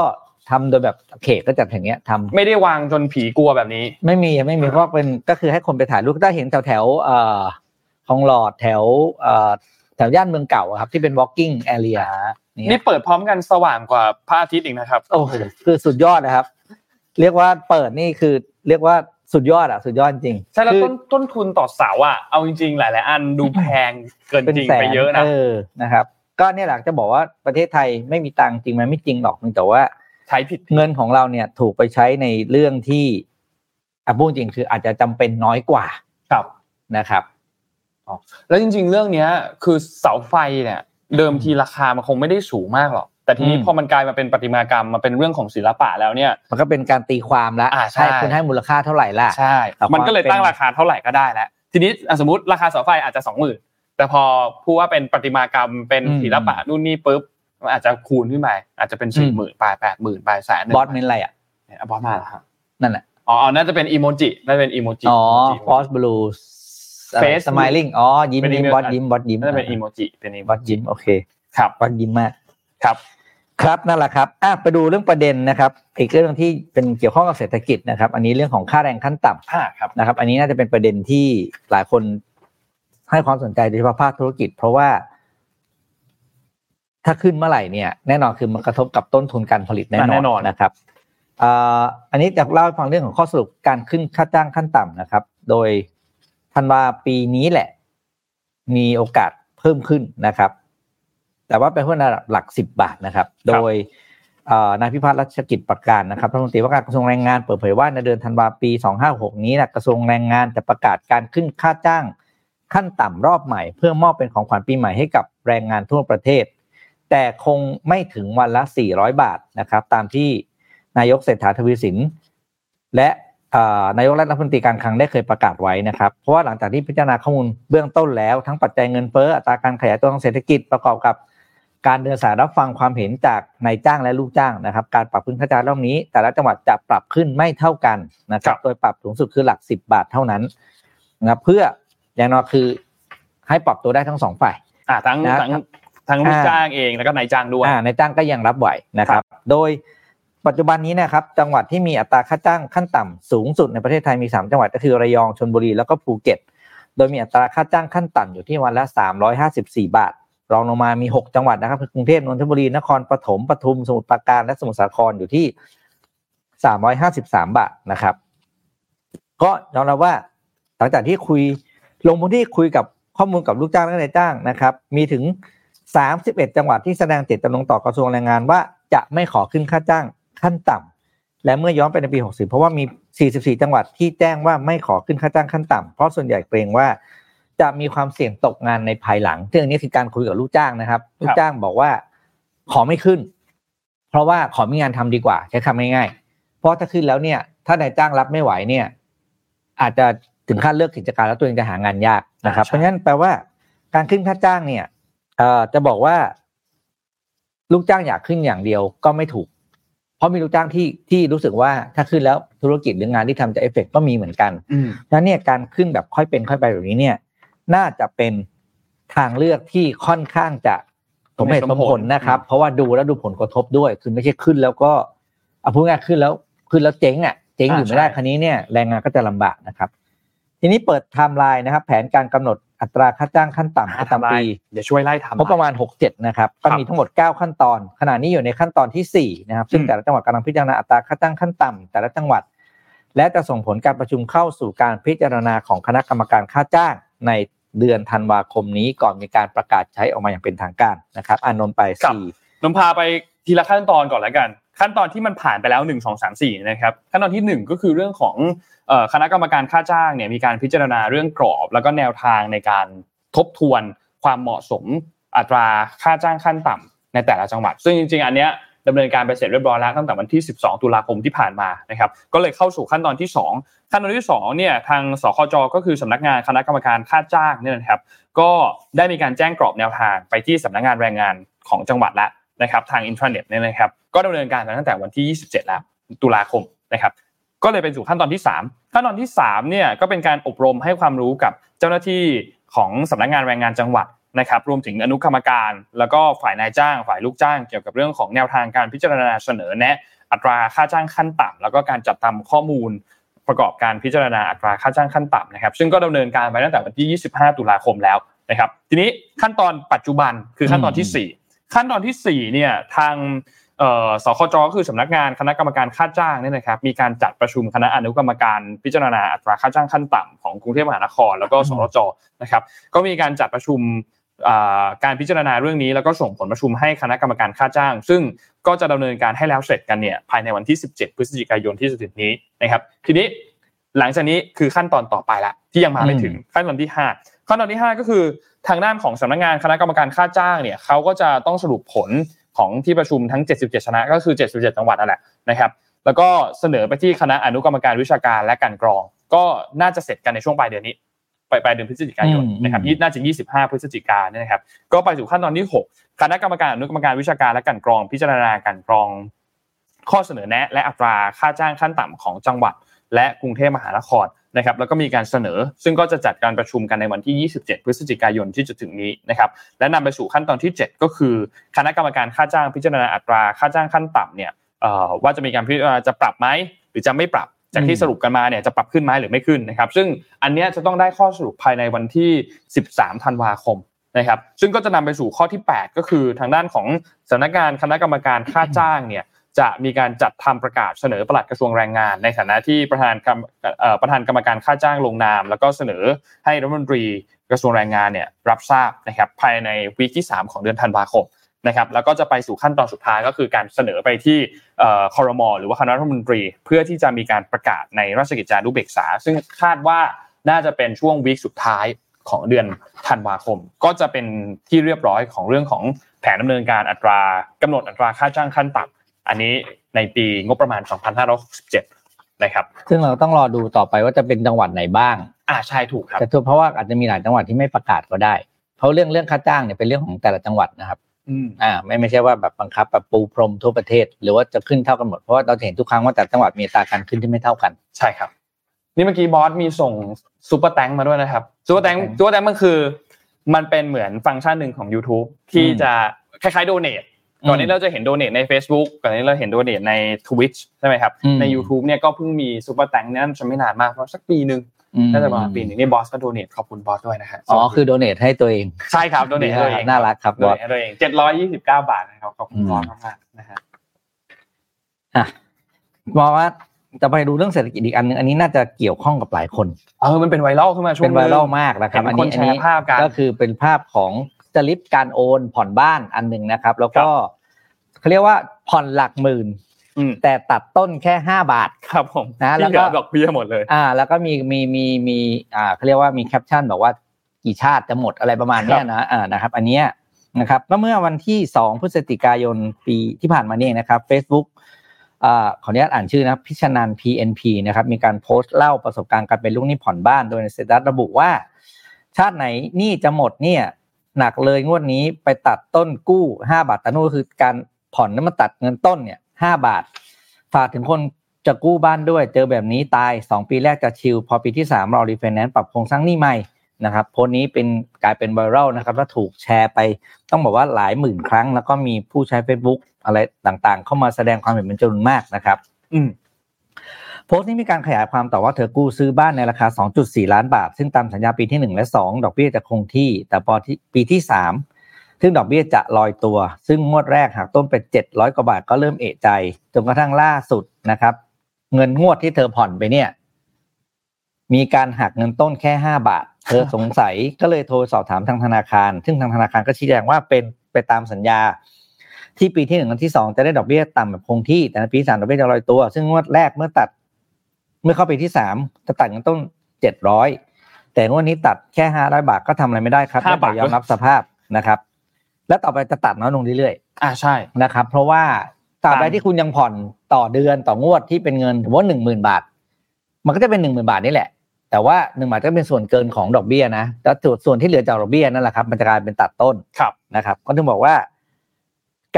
ทำโดยแบบเขตก็จัดอย่างเงี้ยทำไม่ได้วางจนผีกลัวแบบนี้ ไม่มีไม่มีเพราะเป็นก็คือให้คนไปถ่ายรูปถ้าเห็นแถวแถวๆเอ่อคลองหลอดแถวเอ่อแถวย่านเมืองเก่าอะครับ ที่เป็น walking area นี่เนี่ยเปิดพร้อมกันสว่างกว่าพระอาทิตย์อีกนะครับ โอ้โหคือสุดยอดนะครับ เรียกว่าเปิดนี่คือเรียกว่า สุดยอดอะสุดยอดจริงใช่แล้วคือต้นต้นทุนต่อเสาอะเอาจริงๆ หลาย ๆ อันดูแพงเกินเป็นจริงแสนไปเยอะนะเออนะครับ ก็เนี่ยแหละจะบอกว่าประเทศไทยไม่มีตังค์จริงไหมไม่จริงหรอกเพียงแต่ว่าใช้ผิดเงินของเราเนี่ยถูกไปใช้ในเรื่องที่อะพูดจริงคืออาจจะจำเป็นน้อยกว่าครับนะครับแล้วจริง ๆ เรื่องเนี้ย คือเสาไฟเนี่ย เดิมทีราคามันคงไม่ได้สูงมากหรอก แต่ทีนี้อืมพอมันกลายมาเป็นประติมากรรมมาเป็นเรื่องของศิลปะแล้วเนี่ย มันก็เป็นการตีความแล้วอ่าใช่คุณให้มูลค่าเท่าไหร่ล่ะใช่แต่ความมันก็เลยตั้งเป็นราคาเท่าไหร่ก็ได้แล้วทีนี้อะสมมติราคาเสาไฟอาจจะสองหมื่นแต่พอพูดว่าเป็นประติมากรรมเป็นศิลปะนู่นนี่ปุ๊บมันอาจจะคูณขึ้นไปอาจจะเป็นสี่หมื่นปลายแปดหมื่นปลายแสนหนึ่งบอสเมนอะไรอะอะบอสมาแล้วฮะนั่นแหละอ๋ออ๋อน่าจะเป็นอีโมจิน่าจะเป็นอีโมจิอ๋อ emoji ฟอสบลู Face สม i ลิงอ๋อยิ้มเป็นยิ้ม email บอสยิ้มบอสยิ้มน่าจะเป็นอีโมจิเป็นอีโมบอสจิยิ้มโอเคครับบอสยิ้มมากครับ ครับนั่นแหละครับอะไปดูเรื่องประเด็นนะครับ อีกเรื่องที่เป็นเกี่ยวข้องกับเศรษฐกิจนะครับ อันนี้เรื่องของค่าแรงขั้นต่ำอ่าครับนะครับ อันนี้น่าจะเป็นประเด็นที่หลายคนให้ความสนใจโดยเฉพาะภาคธุรกิจ เพราะว่า ถ้าขึ้นเมื่อไหร่เนี่ย แน่นอนคือมันกระทบกับต้นทุนการผลิตแน่นแน่อนนอนนะครับอ่าอันนี้จะเล่าให้ฟังเรื่องของข้อสรุปการขึ้นค่าจ้างขั้นต่ำนะครับ โดยธันวาปีนี้แหละ มีโอกาสเพิ่มขึ้นนะครับ แต่ว่าเป็นเพิ่มระดับหลักสิบบาทนะครับ โดยเอ่อนายพิพัฒน์รัชกิจประการนะครับรัฐมนตรีว่าการกระทรวงแรงงานเปิดเผยว่าในเดือนธันวาปี 2566 นี้นะกระทรวงแรงงานจะประกาศการขึ้นค่าจ้างขั้นต่ำรอบใหม่ เพื่อมอบเป็นของขวัญปีใหม่ให้กับแรงงานทั่วประเทศ แต่คงไม่ถึงวันละ 400 บาทนะครับตามที่นายกเศรษฐาทวีสิน และเอ่อนายกรัฐมนตรีการคลังได้เคยประกาศไว้นะครับ เพราะว่าหลังจากที่พิจารณาข้อมูลเบื้องต้นแล้วทั้งปัจจัยเงินเฟ้ออัตราการขยายตัวทางเศรษฐกิจประกอบกับ การเดินสายรับฟังความเห็นจากนายจ้างและลูกจ้างนะครับ การปรับขึ้นค่าจ้างรอบนี้ แต่ละจังหวัดจะปรับขึ้นไม่เท่ากันนะครับ โดยปรับสูงสุดคือหลักสิบบาทเท่านั้นนะครับเพื่ออย่างน้อยคือให้ปรับตัวได้ทั้งสองฝ่ายอ่าทั้งนะทั้งทั้งลูกจ้างเองแล้วก็นายจ้างด้วยอ่านายจ้างก็ยังรับไหวนะครับ โดยปัจจุบันนี้นะครับจังหวัดที่มีอัตราค่าจ้างขั้นต่ำสูงสุดในประเทศไทยมี 3 จังหวัดก็คือระยองชลบุรีแล้วก็ภูเก็ต โดยมีอัตราค่าจ้างขั้นต่ำอยู่ที่วันละ 354 บาท รองลงมามี 6 จังหวัดนะครับคือกรุงเทพนนทบุรีนครปฐมปทุมสมุทรปราการและสมุทรสาครอยู่ที่ 353 บาทนะครับ ก็ยอมรับว่าหลังจากที่คุยลงพื้นที่คุยกับข้อมูลกับลูกจ้างและนายจ้างนะครับ มีถึง 31 จังหวัดที่แสดงเจตจำนงต่อกระทรวงแรงงานว่าจะไม่ขอขึ้นค่าจ้างขั้นต่ำและเมื่อย้อนไปในปี 60 เพราะว่ามี 44 จังหวัดที่แจ้งว่าไม่ขอขึ้นค่าจ้างขั้นต่ำเพราะส่วนใหญ่เกรงว่า จะมีความเสี่ยงตกงานในภายหลังซึ่งอันนี้คือการคุยกับลูกจ้างนะครับ ลูกจ้างบอกว่าขอไม่ขึ้น เพราะว่าขอมีงานทำดีกว่า ใช้คำง่ายๆเพราะถ้าขึ้นแล้วเนี่ย ถ้านายจ้างรับไม่ไหวเนี่ย อาจจะถึงขั้นเลิกกิจการแล้วตัวเองจะหางานยากนะครับอ่าใช่เพราะฉะนั้นแปลว่าการขึ้นค่าจ้างเนี่ยเอ่อจะบอกว่า ลูกจ้างอยากขึ้นอย่างเดียวก็ไม่ถูก เพราะมีลูกจ้างที่ที่รู้สึกว่าถ้าขึ้นแล้วธุรกิจหรืองานที่ทำจะเอฟเฟกก็มีเหมือนกันอืมฉะนั้นเนี่ยการขึ้นแบบค่อยเป็นค่อยไปแบบนี้เนี่ย น่าจะเป็นทางเลือกที่ค่อนข้างจะสมเหตุสมผลนะครับ เพราะว่าดูแล้วดูผลกระทบด้วย คือไม่ใช่ขึ้นแล้วก็เอาพูดง่ายๆขึ้นแล้วขึ้นแล้วเจ๊งอะเจ๊งอยู่ไม่ได้คราวนี้เนี่ยแรงงานก็จะลำบากนะครับ ทีนี้เปิดไทม์ไลน์นะครับ แผนการกำหนดอัตราค่าจ้างขั้นต่ำประจำปีเดี๋ยวช่วยไล่ทำงบประมาณ 67 นะครับ ก็มีทั้งหมด 9 ขั้นตอน ขณะนี้อยู่ในขั้นตอนทีสี่4 นะครับ ซึ่งอืมแต่ละจังหวัดกำลังพิจารณาอัตราค่าจ้างขั้นต่ำแต่ละจังหวัด และจะส่งผลการประชุมเข้าสู่การพิจารณาของคณะกรรมการค่าจ้างใน เดือนธันวาคมนี้ก่อนมีการประกาศใช้ออกมาอย่างเป็นทางการนะครับอานนท์ไปครับสี่นมพาไปทีละขั้นตอนก่อนแล้วกัน ขั้นตอนที่มันผ่านไปแล้วหนึ่งสองสามสี่นะครับขั้นตอนที่หนึ่งก็คือเรื่องของเอ่อคณะกรรมการค่าจ้างเนี่ยมีการพิจารณาเรื่องกรอบ แล้วก็แนวทางในการทบทวนความเหมาะสมอัตราค่าจ้างขั้นต่ำในแต่ละจังหวัด ซึ่งจริงๆ อันเนี้ย ดำเนินการไปเสร็จเรียบร้อยแล้วตั้งแต่วันที่ 12 ตุลาคมที่ผ่านมานะครับก็เลยเข้าสู่ขั้นตอนที่ 2 ขั้นตอนที่2เนี่ยทางสคจก็คือสำนักงานคณะกรรมการค่าจ้างเนี่ยนะครับก็ได้มีการแจ้งกรอบแนวทางไปที่สำนักงานแรงงานของจังหวัดแล้วนะครับทางอินทราเน็ตเนี่ยนะครับก็ดำเนินการมาตั้งแต่วันที่ 27 แล้วตุลาคมนะครับก็เลยเป็นสู่ขั้นตอนที่ 3 ขั้นตอนที่3เนี่ยก็เป็นการอบรมให้ความรู้กับเจ้าหน้าที่ของสำนักงานแรงงานจังหวัด นะครับรวมถึงอนุกรรมการ แล้วก็ฝ่ายนายจ้าง ฝ่ายลูกจ้างเกี่ยวกับเรื่องของแนวทางการพิจารณาเสนอแนะอัตราค่าจ้างขั้นต่ำแล้วก็การจัดทำข้อมูลประกอบการพิจารณาอัตราค่าจ้างขั้นต่ำนะครับ ซึ่งก็ดำเนินการไปตั้งแต่วันที่ 25 ตุลาคมแล้วนะครับ ทีนี้ขั้นตอนปัจจุบันคือขั้นตอนทีสี่4 ขั้นตอนทีสี่4เนี่ยทางเอ่อสคจก็คือสำนักงานคณะกรรมการค่าจ้างเนี่ยนะครับ มีการจัดประชุมคณะอนุกรรมการพิจารณาอัตราค่าจ้างขั้นต่ำของกรุงเทพมหานคร แล้วก็สรจนะครับ ก็มีการจัดประชุมอ่า การพิจารณาเรื่องนี้แล้วก็ส่งผลประชุมให้คณะกรรมการค่าจ้าง ซึ่งก็จะดำเนินการให้แล้วเสร็จกันเนี่ยภายในวันที่ 17 พฤศจิกายนที่จะถึงนี้นะครับทีนี้หลังจากนี้คือขั้นตอนต่อไปละที่ยังมาไม่ถึงขั้นตอนที่ 5 ขั้นตอนที่ 5 ก็คือทางด้านของสำนักงานคณะกรรมการค่าจ้างเนี่ยเขาก็จะต้องสรุปผลของที่ประชุมทั้ง 77 ชนะก็คือ 77 จังหวัดนั่นแหละนะครับแล้วก็เสนอไปที่คณะอนุกรรมการวิชาการและการกรอง ก็น่าจะเสร็จกันในช่วงปลายเดือนนี้ ปลายปลายเดือนพฤศจิกายนนะครับยี่น่าจะ 25 พฤศจิกายนนะครับ ก็ไปสู่ขั้นตอนที่ 6 คณะกรรมการอนุกรรมการวิชาการและการกรองพิจารณาการกรอง ข้อเสนอแนะ และอัตราค่าจ้างขั้นต่ำของจังหวัด และกรุงเทพมหานครนะครับแล้วก็มีการเสนอ ซึ่งก็จะจัดการประชุมกันในวันที่ 27 พฤศจิกายนที่จะถึงนี้นะครับและนำไปสู่ขั้นตอนที่ 7 ก็คือ คณะกรรมการค่าจ้างพิจารณาอัตราค่าจ้างขั้นต่ำเนี่ยว่าจะมีการพิจารณาจะปรับไหมหรือจะไม่ปรับ จากที่สรุปกันมาเนี่ยจะปรับขึ้นไหมหรือไม่ขึ้นนะครับ ซึ่งอันนี้จะต้องได้ข้อสรุปภายในวันที่ 13 ธันวาคมนะครับ ซึ่งก็จะนำไปสู่ข้อที่ 8 ก็คือทางด้านของสำนักงานคณะกรรมการค่าจ้างเนี่ยจะมีการจัดทำประกาศเสนอปลัดกระทรวงแรงงาน ในฐานะที่ประธานประธานกรรมการค่าจ้างลงนาม แล้วก็เสนอให้รัฐมนตรีกระทรวงแรงงานเนี่ยรับทราบนะครับภายในวีคที่ 3 ของเดือนธันวาคม นะครับแล้วก็จะไปสู่ขั้นตอนสุดท้ายก็คือการเสนอไปที่คอรมอหรือว่าคณะรัฐมนตรี เพื่อที่จะมีการประกาศในราชกิจจานุเบกษา ซึ่งคาดว่าน่าจะเป็นช่วงวีคสุดท้ายของเดือนธันวาคม ก็จะเป็นที่เรียบร้อยของเรื่องของแผนดำเนินการอัตรากำหนดอัตราค่าจ้างขั้นต่ำอันนี้ในปีงบประมาณ 2567 นะครับ ซึ่งเราต้องรอดูต่อไปว่าจะเป็นจังหวัดไหนบ้าง อ่าใช่ถูกครับแต่เพราะว่าอาจจะมีหลายจังหวัดที่ไม่ประกาศก็ได้ เพราะเรื่องเรื่องค่าจ้างเนี่ยเป็นเรื่องของแต่ละจังหวัดนะครับ อ่าไม่ไม่ใช่ว่าแบบบังคับแบบปูพรมทั่วประเทศ หรือว่าจะขึ้นเท่ากันหมดเพราะว่าเราเห็นทุกครั้งว่าแต่ละจังหวัดมีอัตราการขึ้นที่ไม่เท่ากัน ใช่ครับ นี่เมื่อกี้บอสมีส่ง Super Thanks มาด้วยนะครับ Super Thanks Super Thanks มันคือ มันเป็นเหมือนฟังก์ชันหนึ่งของ YouTube ที่จะคล้ายๆโดเนทก่อนนี้เราจะเห็นโดเนทใน Facebook ก่อนนี้เราเห็น donate ใน Twitch ใช่ไหมครับ ใน YouTube เนี่ยก็เพิ่งมี Super Thanks เนี่ยจะไม่นานมากเพราะสักปีหนึ่ง น่าจะมาปีนึงนี่บอสก็โดเนทขอบคุณบอสด้วยนะครับอ๋อคือโดเนทให้ตัวเอง ใช่ครับโดเนทให้ตัวเองน่ารักครับบอสให้ตัวเองเจ็ดร้อยยี่สิบเก้าบาทนะครับขอบคุณบอสมากๆนะฮะอะบอกว่าจะไปดูเรื่องเศรษฐกิจอีกอันนึงอันนี้น่าจะเกี่ยวข้องกับหลายคนเออมันเป็นไวรัลขึ้นมาช่วงเป็นไวรัลมากนะครับอันนี้อันนี้ก็คือเป็นภาพของจลิปการโอนผ่อนบ้านอันหนึ่งนะครับ แล้วก็เขาเรียกว่าผ่อนหลักหมื่น แต่ตัดต้นแค่ห้าบาทครับผมนะแล้วก็ดอกเบี้ยหมดเลยอ่า แล้วก็มีมีมีมีอ่าเขาเรียกว่ามีแคปชั่นบอกว่ากี่ชาติจะหมดอะไรประมาณนี้นะอ่านะครับ อันนี้นะครับเมื่อวันที่สองพฤศจิกายนปีที่ผ่านมานี่นะครับ Facebook อ่าขออนุญาตอ่านชื่อนะพิชนัน PNP นะครับมีการโพสต์เล่าประสบการณ์การเป็นลูกหนี้ผ่อนบ้านโดยในเซตัสระบุว่า ชาติไหนหนี้จะหมดเนี่ยหนักเลยงวดนี้ไปตัดต้นกู้ห้าบาทแต่นู่นคือการผ่อนนั้นมาตัดเงินต้นเนี่ย ห้าบาท ฝากถึงคนจะกู้บ้านด้วย เจอแบบนี้ตาย2ปีแรกจะชิลพอปีที่3รอรีไฟแนนซ์ปรับโครงสร้างหนี้ใหม่นะครับโพสนี้เป็นกลายเป็นไวรัลนะครับและถูกแชร์ไปต้องบอกว่าหลายหมื่นครั้ง แล้วก็มีผู้ใช้ Facebook อะไรต่างๆ เข้ามาแสดงความเห็นเป็นจำนวนมากนะครับ อืมโพสต์นี้มีการขยายความต่อว่าเธอกู้ซื้อบ้านในราคา 2.4 ล้านบาท ซึ่งตามสัญญาปีที่ 1 และ 2 ดอกเบี้ยจะคงที่ แต่พอที่ปีที่ 3 ซึ่งดอกเบี้ยจะลอยตัว ซึ่งงวดแรกหากต้นเป็นเจ็ดร้อยกว่าบาทก็เริ่มเอะใจ จนกระทั่งล่าสุดนะครับ เงินงวดที่เธอผ่อนไปเนี่ย มีการหักเงินต้นแค่ห้าบาท เธอสงสัยก็เลยโทรสอบถามทางธนาคาร ซึ่งทางธนาคารก็ชี้แจงว่าเป็นไปตามสัญญา ที่ปีที่หนึ่งกับที่สองจะได้ดอกเบี้ยต่ำแบบคงที่ แต่ในปีสามดอกเบี้ยจะลอยตัว ซึ่งงวดแรกเมื่อตัด เมื่อเข้าปีที่สามจะตัดเงินต้นเจ็ดร้อยแต่งวดนี้ตัดแค่ห้าร้อยบาทก็ทำอะไรไม่ได้ครับแต่ยอมรับสภาพนะครับ แล้วต่อไปจะตัดน้อยลงเรื่อยๆอ่าใช่นะครับ เพราะว่าตราบใดที่คุณยังผ่อนต่อเดือนต่องวดที่เป็นเงินถือว่าหนึ่งหมื่นบาท มันก็จะเป็นหนึ่งหมื่นบาทนี่แหละ แต่ว่าหนึ่งบาทก็เป็นส่วนเกินของดอกเบี้ยนะแล้วส่วนที่เหลือจากดอกเบี้ยนั่นแหละครับมันจะกลายเป็นตัดต้นครับนะครับ ก็ถึงบอกว่า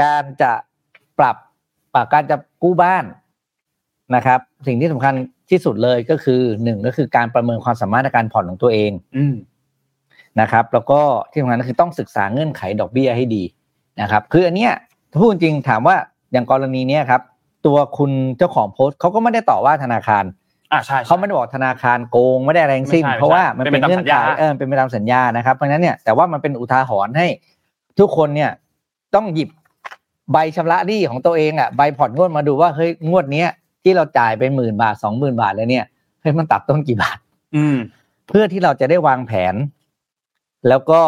การจะปรับปรับการจะกู้บ้านนะครับ สิ่งที่สำคัญที่สุดเลยก็คือหนึ่งก็คือการประเมินความสามารถในการผ่อนของตัวเอง อื นะครับแล้วก็ที่สำคัญก็คือต้องศึกษาเงื่อนไขดอกเบี้ยให้ดีนะครับคืออันเนี้ยพูดจริงถามว่าอย่างกรณีเนี้ยครับตัวคุณเจ้าของโพสต์เขาก็ไม่ได้ต่อว่าธนาคารอ่าใช่เขาไม่ได้บอกธนาคารโกงไม่ได้แรงสิ้น เพราะว่ามันเป็นเงื่อนไขเออเป็นไปตามสัญญานะครับเพราะฉะนั้นเนี่ยแต่ว่ามันเป็นอุทาหรณ์ให้ทุกคนเนี่ยต้องหยิบใบชำระหนี้ของตัวเองอะใบผ่อนงวดมาดูว่าเฮ้ยงวดเนี้ยที่เราจ่ายเป็นหมื่นบาทสองหมื่นบาทแล้วเนี่ยเฮ้ยมันตัดต้นกี่บาท อืมเพื่อที่เราจะได้วางแผน แล้วก็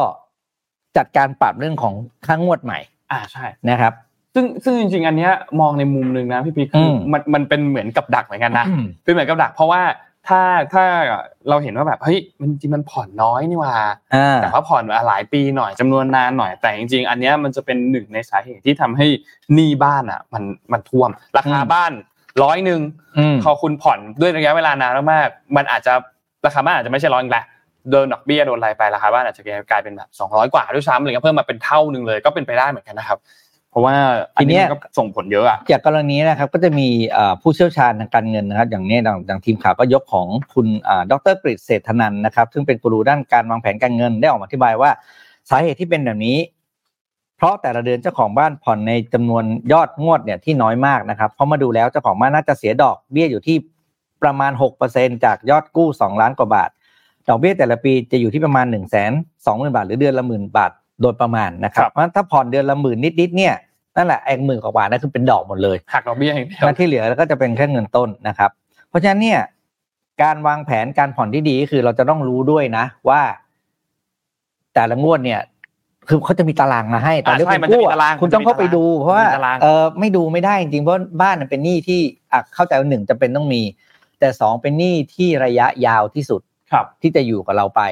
จัดการปรับเรื่องของค่างวดใหม่ อ่าใช่นะครับ ซึ่งซึ่งจริง ๆ อันเนี้ยมองในมุมหนึ่งนะพี่พีคือมันมันเป็นเหมือนกับดักเหมือนกันนะเป็นเหมือนกับดัก เพราะว่าถ้าถ้าเราเห็นว่าแบบเฮ้ยมันจริงมันผ่อนน้อยนี่ว่าแต่ว่าผ่อนมาหลายปีหน่อยจำนวนนานหน่อยแต่จริงๆ อันเนี้ยมันจะเป็นหนึ่งในสาเหตุที่ทำให้หนี้บ้านอะ มันมันท่วม ราคาบ้านร้อยหนึ่งพอคุณผ่อนด้วยระยะเวลานานมากๆมันอาจจะราคาบ้านอาจจะไม่ใช่ร้อยแหละ โดนดอกเบี้ยโดนอะไรไปราคาบ้านอาจจะกลายเป็นแบบสองร้อยกว่าด้วยซ้ำอะไรเงี้ยเพิ่มมาเป็นเท่าหนึ่งเลยก็เป็นไปได้เหมือนกันนะครับผราะว่าอันทีเนี้นี้ยมันก็ส่งผลเยอะอะจากกรณีนะครับก็จะมีเอ่อผู้เชี่ยวชาญทางการเงินนะครับ อย่างนี้อย่างอย่างทีมข่าวก็ยกของคุณอ่าดรกฤษเศรษฐนันท์นะครับ ซึ่งเป็นกูรูด้านการวางแผนการเงินได้ออกมาอธิบายว่า สาเหตุที่เป็นแบบนี้ เพราะแต่ละเดือนเจ้าของบ้านผ่อนในจำนวนยอดงวดเนี่ยที่น้อยมากนะครับเพราะมาดูแล้วเจ้าของบ้านน่าจะเสียดอกเบี้ยอยู่ที่ประมาณหกเปอร์เซ็นจากยอดกู้สองล้านกว่าบาท ดอกเบี้ยแต่ละปีจะอยู่ที่ประมาณหนึ่งแสนสองหมื่นบาท หรือเดือนละหมื่นบาทโดยประมาณนะครับครับเพราะฉะนั้นถ้าผ่อนเดือนละหมื่นนิดๆเนี่ยนั่นแหละไอ้หมื่นกว่าบาทนั่นคือเป็นดอกหมดเลยหักดอกเบี้ยอย่างเดียวและที่เหลือก็จะเป็นแค่เงินต้นนะครับ เพราะฉะนั้นเนี่ยการวางแผนการผ่อนที่ดีก็คือเราจะต้องรู้ด้วยนะว่า แต่ละงวดเนี่ย คือเขาจะมีตารางมาให้ตอนที่อ่าใช่คุณมันจะกู้มีอะตารางคุณต้องเข้าไปดู เพราะว่ามันจะมีตารางเออไม่ดูไม่ได้จริงๆเพราะบ้านมันเป็นหนี้ที่อะเข้าใจว่าหนึ่งจะเป็นต้องมี แต่สองเป็นหนี้ที่ระยะยาวที่สุดครับ ที่จะอยู่กับเราไป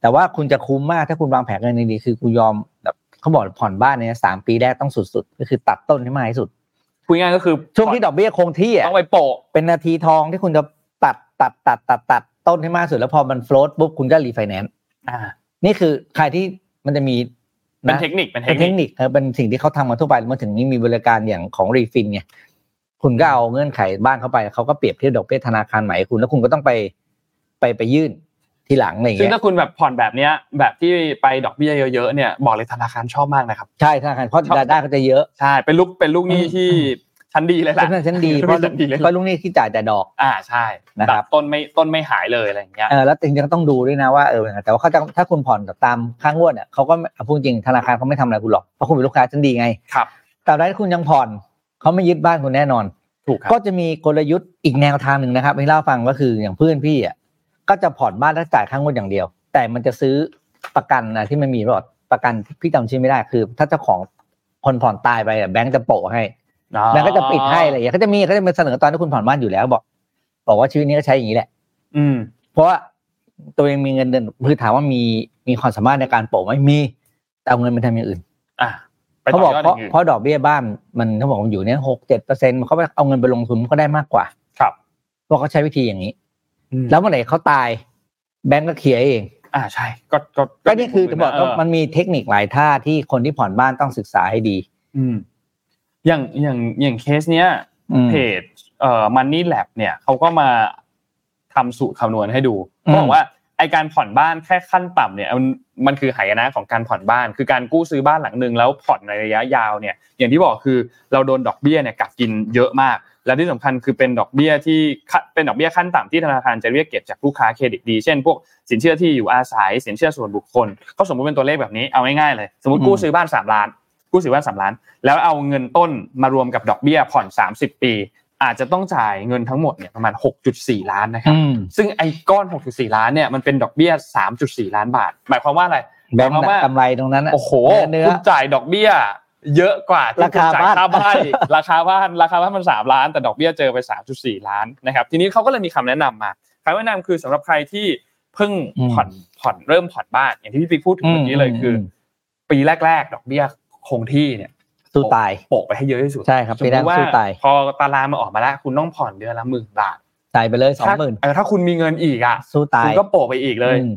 แต่ว่าคุณจะคุ้มมากถ้าคุณวางแผนกันดีๆคือคุณยอมแบบเขาบอกผ่อนบ้านเนี่ยสามปีแรกต้องสุดๆ ก็คือตัดต้นให้มากที่สุดพูดง่ายๆก็คือช่วงที่ดอกเบี้ยคงที่อะต้องไปโปะเป็นนาทีทองที่คุณจะตัดตัดตัดตัดตัดต้นให้มากสุดแล้วพอมัน float ปุ๊บคุณก็รีไฟแนนซ์อ่า นี่คือใครที่มันจะมีเป็นนะเทคนิคเป็นเทคนิคเป็นเทคนิคเออเป็นสิ่งที่เขาทำมาทั่วไปมาถึงนี้มีบริการอย่างของ Refinn ไงคุณก็เอาเงื่อนไขบ้านเข้าไปเขาก็เปรียบเทียบดอกเบี้ยธนาคารใหม่ให้คุณแล้วคุณก็ต้องไป ไปไปยื่นทีหลังอะไรอย่างซึ่งเงี้ยถ้าคุณแบบผ่อนแบบเนี้ยแบบที่ไปดอกเบี้ยเยอะๆเนี่ยบอกเลยธนาคารชอบมากนะครับใช่ธนาคารเพราะชอบรายได้ก็จะเยอะใช่เป็นลูกเป็นลูกหนี้ที่ชั้นดีเลยแหละเพราะฉะนั้นฉันดีเพราะชั้นดีเลยเพราะลุงนี่ที่จ่ายแต่ดอก อ่าใช่นะครับแบบต้นไม่ต้นไม่หายเลยอะไรอย่างเงี้ยเออแล้วจริงๆก็ต้องดูด้วยนะว่าเออแต่ว่าเขาจะถ้าคุณผ่อนตามค่างวดเนี่ยเขาก็เอาพูดจริงธนาคารเขาไม่ทำอะไรคุณหรอกเพราะคุณเป็นลูกค้าชั้นดีไงครับแต่ใดที่คุณยังผ่อนเขาไม่ยึดบ้านคุณแน่นอนถูกครับก็จะมีกลยุทธ์อีกแนวทางหนึ่งนะครับให้เล่าให้ฟังก็คืออย่างเพื่อนพี่อะ ก็จะผ่อนบ้านแล้วจ่ายค่างวดอย่างเดียว แต่มันจะซื้อประกันนะที่มันมีประประกันที่พี่จำชื่อไม่ได้คือ ถ้าเจ้าของคนผ่อนตายไปอะแบงก์จะโปะให้แบงก์ก็จะปิดให้อะไรอย่างเงี้ยเขาจะมีเขาจะมาเสนอตอนที่คุณผ่อนบ้านอยู่แล้วบอก บอกว่าชีวิตนี้ก็ใช้อย่างนี้แหละ อืม เพราะว่าตัวเองมีเงินเดือนคือถามว่ามีมีความสามารถในการโปะไหมมีแต่เอาเงินไปทำอย่างอื่น อ่าไปเขาต่บอกอยอดเพอราะย่างอื่นเพราะดอกเบี้ยบ้านมันเขาบอกมันอยู่เนี่ยหกเจ็ดเปอร์เซ็นต์เขาไปเอาเงินไปลงทุนมันก็ได้มากกว่า ครับเพราะเขาใช้วิธีอย่างนี้อืม แล้วเมื่อไหร่เขาตายแบงก์ก็เคลียร์เองอ่าใช่ ก็ก็ก็นี่คือจะบอกเว่ามันมีเทคนิคหลายท่าที่คนที่ผ่อนบ้านต้องศึกษาให้ดี อืม อย่างอย่างอย่างเคสเนี้ยอืมเพจเอ่อ Money Lab เนี่ยเขาก็มาทำสูตรคำนวณให้ดูอืมเขาบอกว่าไอการผ่อนบ้านแค่ขั้นต่ำเนี่ยมันมันคือหายนะของการผ่อนบ้าน คือการกู้ซื้อบ้านหลังหนึ่งแล้วผ่อนในระยะยาวเนี่ย อย่างที่บอกคือเราโดนดอกเบี้ยเนี่ยกัดกินเยอะมาก และที่สำคัญคือเป็นดอกเบี้ยที่ขั้นเป็นดอกเบี้ยขั้นต่ำที่ธนาคารจะเรียกเก็บจากลูกค้าเครดิตดี เช่นพวกสินเชื่อที่อยู่อาศัยสินเชื่อส่วนบุคคลเขาสมมติเป็นตัวเลขแบบนี้เอาง่ายๆเลย สมมติกู้ซื้อบ้านสามล้าน กู้ซื้อบ้านสามล้าน แล้วเอาเงินต้นมารวมกับดอกเบี้ยผ่อน 30 ปี อาจจะต้องจ่ายเงินทั้งหมดเนี่ยประมาณ 6.4 ล้านนะครับอืมซึ่งไอ้ก้อน 6.4 ล้านเนี่ยมันเป็นดอกเบี้ย 3.4 ล้านบาท หมายความว่าอะไรแบงก์หมายความว่ากำไรตรงนั้นน่ะโอ้โหเนื้อคุณจ่ายดอกเบี้ย เยอะกว่าที่ราคุณคาจ่ายบ้านค่าบ้านอีกราคาบ้านราคาบ้านมันสามล้าน แต่ดอกเบี้ยเจอไป3.4ล้านนะครับทีนี้เขาก็เลยมีคำแนะนำมาคำแนะนำคือสำหรับใครที่เพิ่งผ่อนผ่อนเริ่มผ่อนบ้าน อย่างที่พี่ปิ๊กพูดถึงเมื่อกี้เลยคือ ปีแรก ๆ ดอกเบี้ยคงที่เนี่ยสู้ตายโปะไปให้เยอะที่สุดใช่ครับสมปีมแรกติว่าสู้ตายพอตารางมาออกมาแล้วคุณต้องผ่อนเดือนละหมื่นบาทจ่ายไปเลยสองถ้าหมื่นเออถ้าคุณมีเงินอีกอะสู้ตายคุณก็โปะไปอีกเลยอืม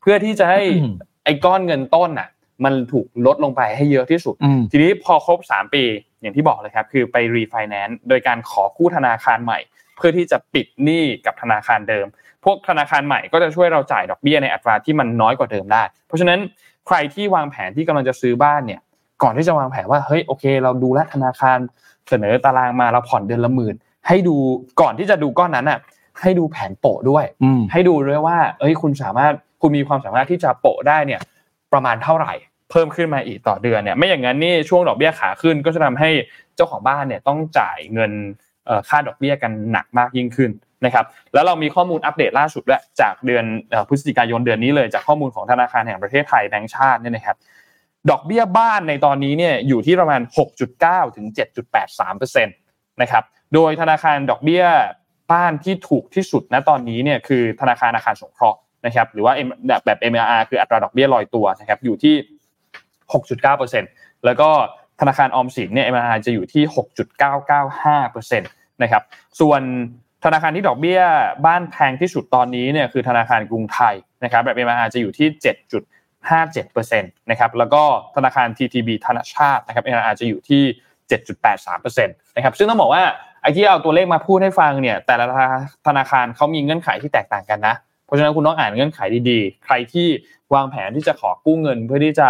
เพื่อที่จะให้อืมไอ้ก้อนเงินต้นอะ มันถูกลดลงไปให้เยอะที่สุดอืมทีนี้พอครบ 3 ปีอย่างที่บอกเลยครับ คือไปรีไฟแนนซ์โดยการขอกู้ธนาคารใหม่ เพื่อที่จะปิดหนี้กับธนาคารเดิม พวกธนาคารใหม่ก็จะช่วยเราจ่ายดอกเบี้ยในอัตราที่มันน้อยกว่าเดิมได้ เพราะฉะนั้นใครที่วางแผนที่กำลังจะซื้อบ้านเนี่ย ก่อนที่จะวางแผนว่าเฮ้ยโอเค เราดูแลวธนาคารเสนอตารางมาเราผ่อนเดือนละหมื่นให้ดูก่อนที่จะดูก้อนนั้นอะให้ดูแผนโปะด้วยอืมให้ดูด้วยว่า เอ้ยคุณสามารถคุณมีความสามารถที่จะโปะได้เนี่ย ประมาณเท่าไหร่ เพิ่มขึ้นมาอีกต่อเดือนเนี่ยไม่อย่างนั้นนี่ช่วงดอกเบี้ยขาขึ้นก็จะทำให้เจ้าของบ้านเนี่ยต้องจ่ายเงินค่าดอกเบี้ยกันหนักมากยิ่งขึ้นนะครับแล้วเรามีข้อมูลอัปเดตล่าสุดด้วยจากเดือนพฤศจิกายนเดือนนี้เลยจากข้อมูลของธนาคารแห่งประเทศไทยแบงก์ชาติเนี่ยนะครับดอกเบี้ยบ้านในตอนนี้เนี่ยอยู่ที่ประมาณ 6.9 ถึง 7.83%นะครับโดยธนาคารดอกเบี้ยบ้านที่ถูกที่สุดณตอนนี้เนี่ยคือธนาคารอาคารสงเคราะห์นะครับหรือว่าแบบ MLR คืออัตราดอกเบี้ยลอยตัวนะครับอยู่ที่ 6.9%แล้วก็ธนาคารออมสินเนี่ย MLR จะอยู่ที่ 6.995%นะครับ ส่วนธนาคารที่ดอกเบี้ยบ้านแพงที่สุดตอนนี้เนี่ยคือธนาคารกรุงไทยนะครับแบบ MLR จะอยู่ที่ 7.57%นะครับ แล้วก็ธนาคาร TTB ธนชาตินะครับ NIR จะอยู่ที่ 7.83%นะครับ ซึ่งต้องบอกว่าไอ้ที่เอาตัวเลขมาพูดให้ฟังเนี่ย แต่ละธนาคารเขามีเงื่อนไขที่แตกต่างกันนะ เพราะฉะนั้นคุณต้องอ่านเงื่อนไขดีๆ ใครที่วางแผนที่จะขอกู้เงินเพื่อที่จะ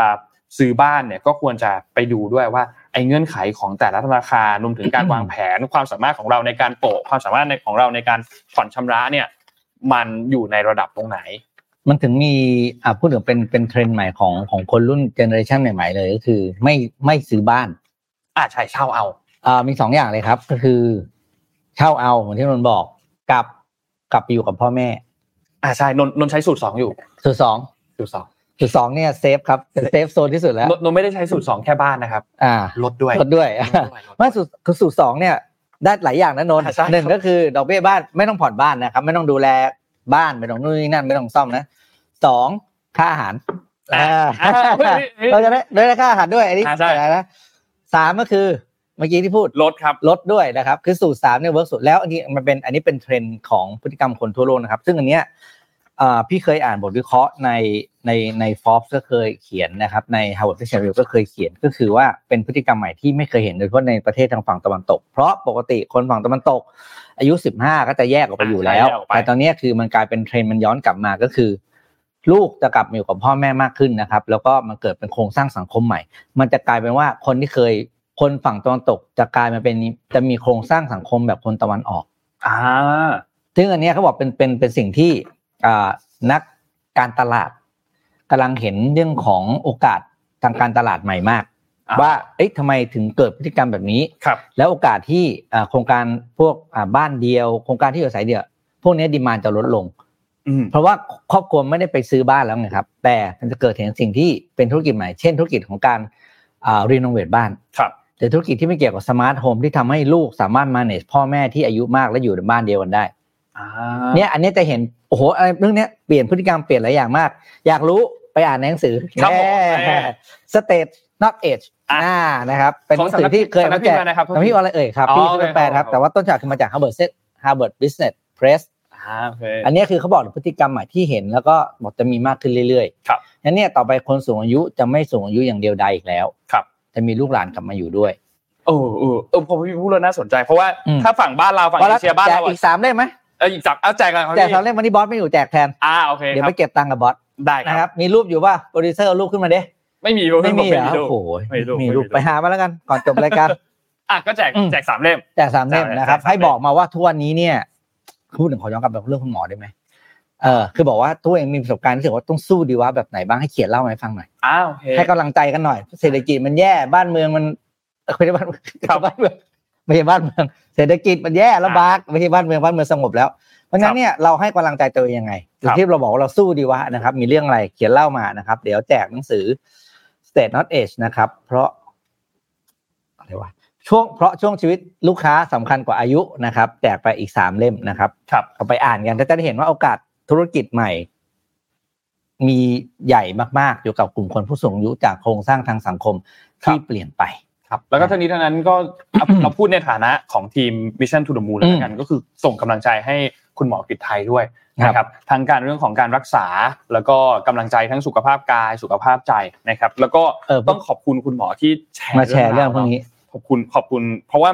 ซื้อบ้านเนี่ยก็ควรจะไปดูด้วยว่าไอ้เงื่อนไขของแต่ละธนาคารรวมถึงการวางแผนความสามารถของเราในการโปะความสามารถในของเราในการผ่อนชำระเนี่ย มันอยู่ในระดับตรงไหน มันถึงมีอ่าพูดถึงเป็นเป็นเทรนด์ใหม่ของของคนรุ่น generation ใหม่ๆเลยก็คือ ไม่ไม่ซื้อบ้านอ่าใช่เช่าเอาอ่ามีสองอย่างเลยครับ ก็คือ เช่าเอาเหมือนที่นนท์บอกกับกลับไปอยู่กับพ่อแม่ อ่าใช่นนท์ใช้สูตรสองอยู่ สูตรสองสูตรสอง สูตรสองเนี่ย safe ครับเป็น safe zone ที่สุดแล้วนนท์ไม่ได้ใช้สูตรสองแค่บ้านนะครับ อ่าลดด้วยลดด้วยลดด้วยว่าสูตรคือสูตรสองเนี่ยได้หลายอย่างนะนนท์อ่าใช่ครับหนึ่งก็คือดอกเบี้ยบ้านไม่ต้องผ่อนบ้านนะครับ ไม่ต้องดูแลบ้านไม่ต้องนู่นนี่นั่นไม่ต้องซ่อมนะสองค่าอาหารอ่าอ่าเฮ้ยเฮ้ยเราจะได้ได้ค่าอาหารด้วยอันนี้อ่าใช่อะไรนะสามก็คือเมื่อกี้ที่พูดลดครับลดด้วยนะครับ คือสูตรสามเนี่ย work สุดแล้วอันนี้มันเป็นอันนี้เป็นเทรนด์ของพฤติกรรมคนทั่วโลกนะครับ ซึ่งอันเนี้ยอ่า พี่เคยอ่านบทวิเคราะห์ในในในฟอ b ก็เคยเขียนนะครับใน Harvard Business Review ก็เคยเขียนก็คือว่าเป็นพฤติกรรมใหม่ที่ไม่เคยเห็นโดยเฉพาะในประเทศทางฝั่งตะวันตก เพราะปกติคนฝั่งตะวันตก อายุ 15 ก็จะแยกออกไปอยู่แล้วแยกออกไปแต่ตอนเนี้ยคือมันกลายเป็นเทรนด์มันย้อนกลับมาก็คือ ลูกจะกลับมาอยู่กับพ่อแม่มากขึ้นนะครับ แล้วก็มันเกิดเป็นโครงสร้างสังคมใหม่ มันจะกลายเป็นว่าคนที่เคยคนฝั่งตะวันตกจะกลายมาเป็นจะมีโครงสร้างสังคมแบบคนตะวันออกอ่าซึ่งอันเนี้ยเขาบอกเป็นเป็นเป็นสิ่งที่อ่า นักการตลาดกำลังเห็นเรื่องของโอกาสทางการตลาดใหม่มากอ่าว่าเอ๊ะทำไมถึงเกิดพฤติกรรมแบบนี้ครับแล้วโอกาสที่อ่าโครงการพวกอ่าบ้านเดียว โครงการที่อยู่อาศัยเดียว พวกเนี้ demand จะลดลงอืมเพราะว่าครอบครัวไม่ได้ไปซื้อบ้านแล้วไงครับ แต่มันจะเกิดเห็นสิ่งที่เป็นธุรกิจใหม่ เช่นธุรกิจของการอ่า renovate บ้านครับหรือธุรกิจที่ไม่เกี่ยวกับสมาร์ทโฮมที่ทำให้ลูกสามารถ manage พ่อแม่ที่อายุมากและอยู่ในบ้านเดียวกันได้อ่า เนี่ยอันนี้จะเห็นโอ้โหอะไรเรื่องเนี้ยเปลี่ยนพฤติกรรมเปลี่ยนหลายอย่างมาก อยากรู้ไปอ่านในหนังสือครับผมแน่ state not age อะอ่านะครับเป็นหนังสือที่เคยสำนัมากแจกพิมพ์อะไรนะครับสำนักพิมพ์อะไรเอ่ยครับอ๋อพี่โอเคเป็นแปลครับครับ แต่ว่าต้นฉบับคือมาจาก Harvard Harvard Business Press อ่าโอเคอันนี้คือเขาบอกถึงพฤติกรรมใหม่ที่เห็นแล้วก็บอกจะมีมากขึ้นเรื่อยๆ ครับงั้นเนี่ยต่อไปคนสูงอายุจะไม่สูงอายุอย่างเดียวดายอีกแล้ว ครับ จะมีลูกหลานกลับมาอยู่ด้วยเออเออเออพอพี่พูดแล้วน่าสนใจ เพราะว่าอืมถ้าฝั่งบ้านเราฝั่งพอเอแล้วเชียบ้านแจกเราอีกสามเล่มไหม เอออีกจับเอาแจกกันครับแจกพี่สามเล่มวันนี้บอสไม่อยู่แจกแทนอ่าโอเคเดี๋ยวครัไปบเก็บตังค์กับบอสได้คนะครัรับบมีรูปอยู่ป่ะโปรดิวเซอร์เอารูปขึ้นมาเด้ไม่มีไม่มีเหรอรูปโอ้โหไม่มีรูปมีไม่มีรูรูปปไปหามาแล้วกันก่อนจบรายการอะก็แจกอืมแจกสามเล่มแจกสามเล่มนะครับแจกสามเล่มให้บอกมาว่าทุกวันนี้เนี่ยพูดถึงขอย้อนกลับไปเรื่องคุณหมอได้ไหมเออคือบอกว่าตัวเองมีประสบการณ์รู้สึกว่าต้องสู้ดีวะแบบไหนบ้างให้เขียนเล่ามาให้ฟังหน่อยอ้าวโอเคให้กำลังใจกันหน่อย เศรษฐกิจมันแย่บ้านเมืองมันเอ่อไม่ใช่บ้านครับบ้านเมือง ไม่ใช่บ้านเมืองเศรษฐกิจมันแย่แล้วอ่าบากไม่ใช่บ้านเมืองบ้านเมืองสงบแล้วเพราะฉะนั้นเนี่ยเราให้กำลังใจตัวเองยังไงครับที่เราบอกว่าเราสู้ดีวะนะครับ มีเรื่องอะไรเขียนเล่ามานะครับ เดี๋ยวแจกหนังสือ State Not Age นะครับ เพราะอะไรวะช่วงเพราะช่วงชีวิตลูกค้าสำคัญกว่าอายุนะครับ แจกไปอีกสามเล่มนะครับครับเอาไปอ่านกันก็จะได้เห็นว่าโอกาสธุรกิจใหม่ มีใหญ่มากๆอยู่กับกลุ่มคนผู้สูงอายุจากโครงสร้างทางสังคมที่เปลี่ยนไป ครับแล้วก็ทั้งนี้ทั้งนั้นก็เราพูดในฐานะของทีม Mission to the Moon แล้วกันก็คือส่งกำลังใจให้คุณหมอกฤษไทยด้วยครับนะครับทั้งการเรื่องของการรักษา แล้วก็กำลังใจทั้งสุขภาพกายสุขภาพใจนะครับ แล้วก็เออต้องขอบคุณคุณหมอที่แชร์มาแชร์เรื่องพวกนี้ขอบคุณขอบคุณ เพราะว่า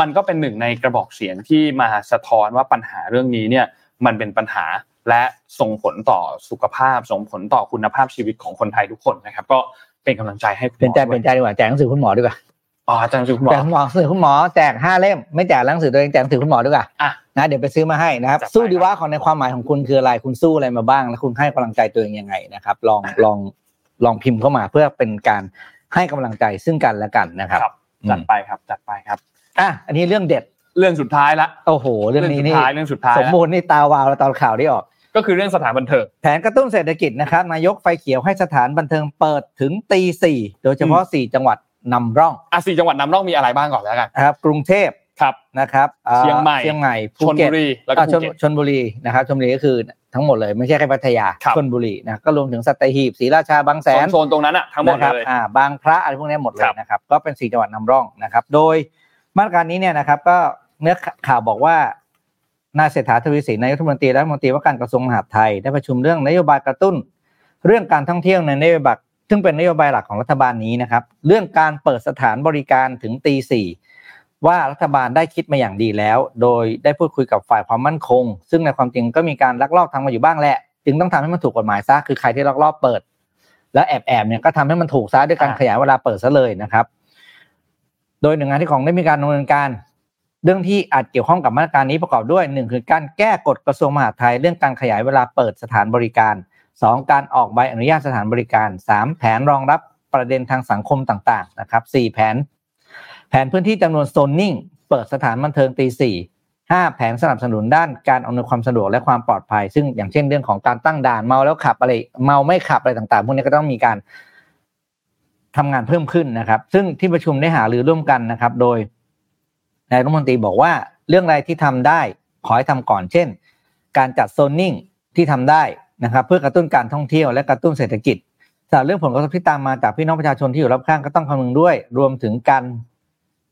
มันก็เป็นหนึ่งในกระบอกเสียงที่มาสะท้อนว่าปัญหาเรื่องนี้เนี่ยมันเป็นปัญหาและส่งผลต่อสุขภาพส่งผลต่อคุณภาพชีวิตของคนไทยทุกคนนะครับ ก็ เป็นกำลังใจให้คุณหมเป็นอใจด้วยเป็นใจดีกว่าแจกหนังสือคุณหมอดีกว่าอ๋ออาจารย์คุณหมอแจกคุณหมอหนังสือคุณหมอแจกห้าเล่มไม่แจกหนังสือตัวเองแจกหนังสือคุณหมอดีกว่าอะนะเดี๋ยวไปซื้อมาให้นะครับจัดไปสู้ดีว่าของในความหมายของคุณคืออะไรคุณสู้อะไรมาบ้าง แล้วคุณให้กำลังใจตัวเองยังไงนะครับ ลองลองลองพิมพ์เข้ามาเพื่อเป็นการให้กำลังใจซึ่งกันและกันนะครับครับอืมจัดไปครับจัดไปครับอะอันนี้เรื่องเด็ดเรื่องสุดท้ายละโอ้โห เรื่องนี้สุดนี่ท้ายเรื่องสุดท้ายสมละบูรณ์นี่ตาวาวแล้วตอนข่าวที่ออก ก็คือเรื่องสถานบันเทิงแผนกระตุ้นเศรษฐกิจนะครับนายกไฟเขียวให้สถานบันเทิงเปิดถึงตีสี่โดยเฉพาะสี่จังหวัดนำร่องอะสี่จังหวัดนำร่องมีอะไรบ้างก่อนแล้วกันนะครับกรุงเทพครับนะครับอ่าเชียงใหม่เชียงใหม่ชภูลเก็บุตรีแล้วก็อ่าชภูนเก็ตชนบุรีนะครับชนบุรีก็คือทั้งหมดเลยไม่ใช่แค่พัทยาครับชนบุรีนะก็รวมถึงสัตหีบศรีราชาบางแสนโซนๆตรงนั้นอะทั้งหมดนะครับเลยอ่าบางพระอะไรพวกนี้หมดเลครัยบนะครับก็เป็นสี่จังหวัดนำร่องนะครับ โดยมาตรการนี้เนี่ยนะครับก็เนื้อข่าวบอกว่า นายเศรษฐาทวีสินนายกรัฐมนตรีและรัฐมนตรีว่าการกระทรวงมหาดไทย ได้ประชุมเรื่องนโยบายกระตุ้น เรื่องการท่องเที่ยวในนโยบายซึ่งเป็นนโยบายหลักของรัฐบาลนี้นะครับ เรื่องการเปิดสถานบริการถึงตีสี่ว่ารัฐบาลได้คิดมาอย่างดีแล้ว โดยได้พูดคุยกับฝ่ายความมั่นคง ซึ่งในความจริงก็มีการลักลอบทำมาอยู่บ้างแหละ จึงต้องทำให้มันถูกกฎหมายซะคือใครที่ลักลอบเปิด แล้วแอบแอบเนี่ยก็ทำให้มันถูกซะด้วยการขยายเวลาเปิดซะเลยนะครับ โดยหน่วยงานที่ของได้มีการดำเนินการ เรื่องที่อาจเกี่ยวข้องกับมาตรการนี้ประกอบด้วยหนึ่งคือการแก้กฎกระทรวงมหาดไทยเรื่องการขยายเวลาเปิดสถานบริการสองการออกใบอนุญาตสถานบริการสามแผนรองรับประเด็นทางสังคมต่างๆนะครับสี่แผน แผนพื้นที่จำนวนโซนนิ่ง เปิดสถานบันเทิงตีสี่ห้าแผนสนับสนุนด้านการอำนวยความสะดวกและความปลอดภัย ซึ่งอย่างเช่นเรื่องของการตั้งด่านเมาแล้วขับอะไรเมาไม่ขับอะไรต่าง ๆ พวกนี้ก็ต้องมีการทำงานเพิ่มขึ้นนะครับ ซึ่งที่ประชุมได้หารือร่วมกันนะครับ โดย นายรัฐมนตรีบอกว่าเรื่องอะไรที่ทำได้ขอให้ทำก่อน เช่น การจัดโซนนิ่งที่ทำได้นะครับ เพื่อกระตุ้นการท่องเที่ยวและกระตุ้นเศรษฐกิจแต่เรื่องผลกระทบที่ตามมาจากพี่น้องประชาชนที่อยู่รอบข้างก็ต้องคำนึงด้วย รวมถึงการ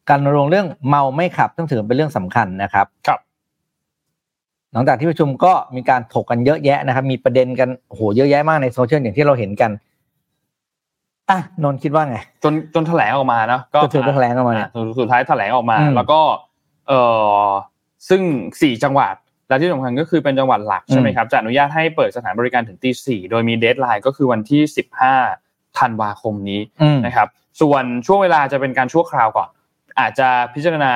การรณรงค์เรื่องเมาไม่ขับต้องถือเป็นเรื่องสำคัญนะครับ ครับ หลังจากที่ประชุมก็มีการถกกันเยอะแยะนะครับ มีประเด็นกันโอ้โหเยอะแยะมากในโซเชียลอย่างที่เราเห็นกัน อะนนท์คิดว่าไง จนจนแถลงออกมาเนาะก็ก็ถือว่าแถลงออกมาเนี่ยอะสุดท้ายแถลงออกมาอืมแล้วก็เอ่อซึ่งสี่จังหวัดและที่สำคัญก็คือเป็นจังหวัดหลักใช่ไหมครับจะอนุญาตให้เปิดสถานบริการถึงตีสี่โดยมีเดทไลน์ก็คือวันที่สิบห้าธันวาคมนี้อืมนะครับ ส่วนช่วงเวลาจะเป็นการชั่วคราวก่อน อาจจะพิจารณา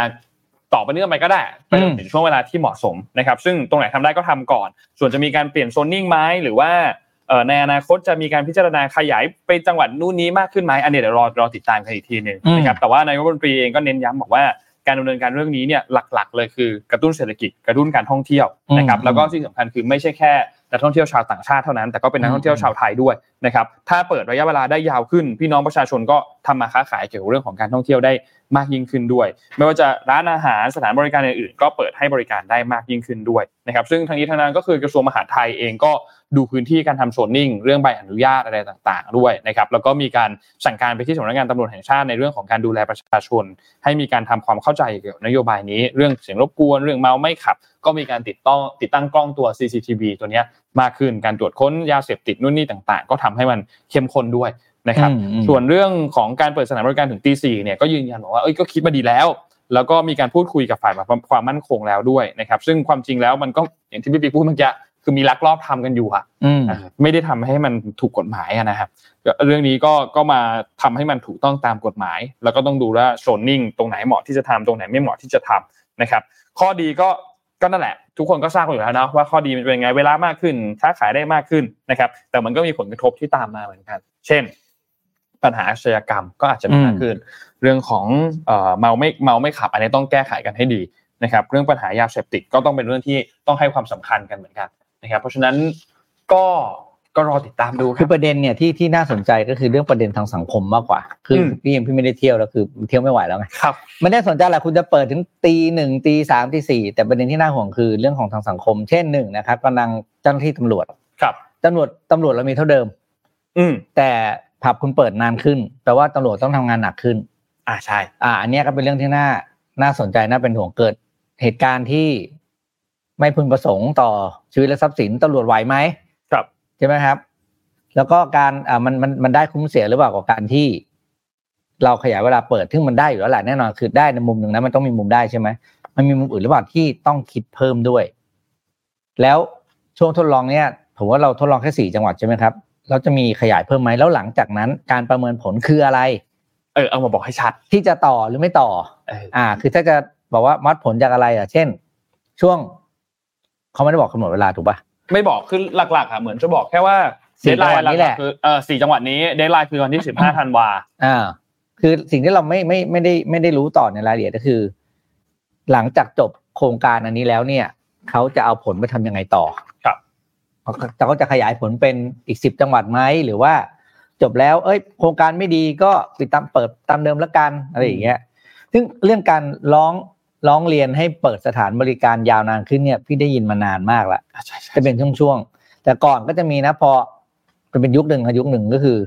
ต่อไปเนื่องไปก็ได้ไปจนถึงช่วงเวลาที่เหมาะสมนะครับ ซึ่งตรงไหนทำได้ก็ทำก่อน ส่วนจะมีการเปลี่ยนโซนนิ่งไหมหรือว่าเอ่อ ในอนาคตจะมีการพิจารณาขยายไปจังหวัดนู่นนี้มากขึ้นไหมอันนี้เดี๋ยวรอรอติดตามกันอีกทีหนึ่งนะครับแต่ว่านายกรัฐมนตรีเองก็เน้นย้ำบอกว่าการดำเนินการเรื่องนี้เนี่ยหลัก ๆ เลยคือกระตุ้นเศรษฐกิจกระตุ้นการท่องเที่ยวนะครับแล้วก็ที่สำคัญคือไม่ใช่แค่นักท่องเที่ยวชาวต่างชาติเท่านั้นแต่ก็เป็นนักท่องเที่ยวชาวไทยด้วยนะครับถ้าเปิดระยะเวลาได้ยาวขึ้น พี่น้องประชาชนก็ทำมาค้าขายเกี่ยวกับเรื่องของการท่องเที่ยวได้มากยิ่งขึ้นด้วย ไม่ว่าจะร้านอาหารสถานบริการอื่นๆก็เปิดให้บริการได้มากยิ่งขึ้นด้วยนะครับซึ่งทางนี้ทางนั้นก็คือกระทรวงมหาดไทยเองก็ ดูพื้นที่การทำโซนนิ่ง เรื่องใบอนุญาตอะไรต่าง ๆ ด้วยนะครับแล้วก็มีการสั่งการไปที่สำนักงานตำรวจแห่งชาติในเรื่องของการดูแลประชาชน ให้มีการทำความเข้าใจเกี่ยวกับนโยบายนี้ เรื่องเสียงรบกวนเรื่องเมาไม่ขับ ก็มีการติดต้องติดตั้งกล้องตัว CCTV ตัวเนี้ยมากขึ้นการตรวจค้นยาเสพติดนู่นนี่ต่าง ๆ ก็ทำให้มันเข้มข้นด้วยนะครับอืมอืมส่วนเรื่องของการเปิดสถานบริการถึงตีสี่เนี่ยก็ยืนยันบอกว่าเอ้ยก็คิดมาดีแล้ว แล้วก็มีการพูดคุยกับฝ่ายความมั่นคงแล้วด้วยนะครับ ซึ่งความจริงแล้วมันก็อย่างที่พี่ปีพูดเมื่อกี้ คือมีลักลอบทำกันอยู่อะอืมอ่าไม่ได้ทำให้มันถูกกฎหมายอะนะครับก็เรื่องนี้ก็ก็มาทำให้มันถูกต้องตามกฎหมาย แล้วก็ต้องดูว่าโซนนิ่งตรงไหนเหมาะที่จะทำตรงไหนไม่เหมาะที่จะทำนะครับ ข้อดีก็ก็นั่นแหละ ทุกคนก็ทราบกันอยู่แล้วนะว่าข้อดีมันเป็นยังไงเวลามากขึ้นค้าขายได้มากขึ้นนะครับ แต่มันก็มีผลกระทบที่ตามมาเหมือนกัน เช่น ปัญหาอาชญากรรมก็อาจจะมีมากขึ้น เรื่องของเอ่อเมาไม่เมาไม่ขับ อันนี้ต้องแก้ไขกันให้ดีนะครับ เรื่องปัญหายาเสพติดก็ต้องเป็นเรื่องที่ต้องให้ความสำคัญกันเหมือนกัน นะครับเพราะฉะนั้นก็ก็รอติดตามดูคคืรัอบประเด็นเนี่ยที่ที่น่าสนใจก็คือเรื่องประเด็นทางสังคมมากกว่า คืออมพี่ยังพี่ไม่ได้เที่ยวแล้วคือเที่ยวไม่ไหวแล้วไงครับไม่ได้สนใจแหละคุณจะเปิดถึงตีหนึ่งตีสามตีสี่แต่ประเด็นที่น่าห่วงคือเรื่องของทางสังคม เช่นหนึ่งนะครับกำลังเจ้าหน้าที่ตำรวจครับตำรวจตำรวจเรามีเท่าเดิม อืมแต่ผับคุณเปิดนานขึ้นแปลว่าตำรวจต้องทำงานหนักขึ้น อ่าใช่ อ่า อันเนี้ยก็เป็นเรื่องที่น่าน่าสนใจน่าเป็นห่วงเกิดเหตุการณ์ที่ ไม่พึงประสงค์ต่อชีวิตและทรัพย์สินตำรวจไหวไหมครับใช่ไหมครับ แล้วก็การอ่ามันมันมันได้คุ้มเสียหรือเปล่ากับการที่ เราขยายเวลาเปิดซึ่งมันได้อยู่แล้วแหละแน่นอนคือได้ในมุมหนึ่งนะมันต้องมีมุมได้ใช่ไหมมันมีมุมอื่นหรือเปล่าที่ต้องคิดเพิ่มด้วย แล้วช่วงทดลองเนี่ยผมว่าเราทดลองแค่สี่จังหวัดใช่ไหมครับเราจะมีขยายเพิ่มไหมแล้วหลังจากนั้น การประเมินผลคืออะไร เออเอามาบอกให้ชัด ที่จะต่อหรือไม่ต่อเอออ่า คือถ้าจะบอกว่าวัดผลจากอะไรอะ เช่น ช่วง เขาไม่ได้บอกกำหนดเวลาถูกป่ะไม่บอกคือหลักๆอะเหมือนจะบอกแค่ว่า deadline สี่จังหวัดนี้แหละคือเออสี่จังหวัดนี้ deadline คือวันที่สิบห้าธันวาอ่าคือสิ่งที่เราไม่ไม่ไม่ได้ไม่ได้รู้ต่อในรายละเอียดก็คือ หลังจากจบโครงการอันนี้แล้วเนี่ยเขาจะเอาผลไปทำยังไงต่อครับเขาก็จะขยายผลเป็นอีกสิบจังหวัดไหมหรือว่า จบแล้ว เอ้ย โครงการไม่ดีก็ปิดตามเปิดตามเดิมแล้วกันอะไรอย่างเงี้ย ซึ่งเรื่องการร้อง ร้องเรียนให้เปิดสถานบริการยาวนานขึ้นเนี่ยพี่ได้ยินมานานมากแล้วอะใช่ใช่จะเป็นช่วงๆแต่ก่อนก็จะมีนะพอเป็นเป็นยุคหนึ่งครับยุคหนึ่งก็คือ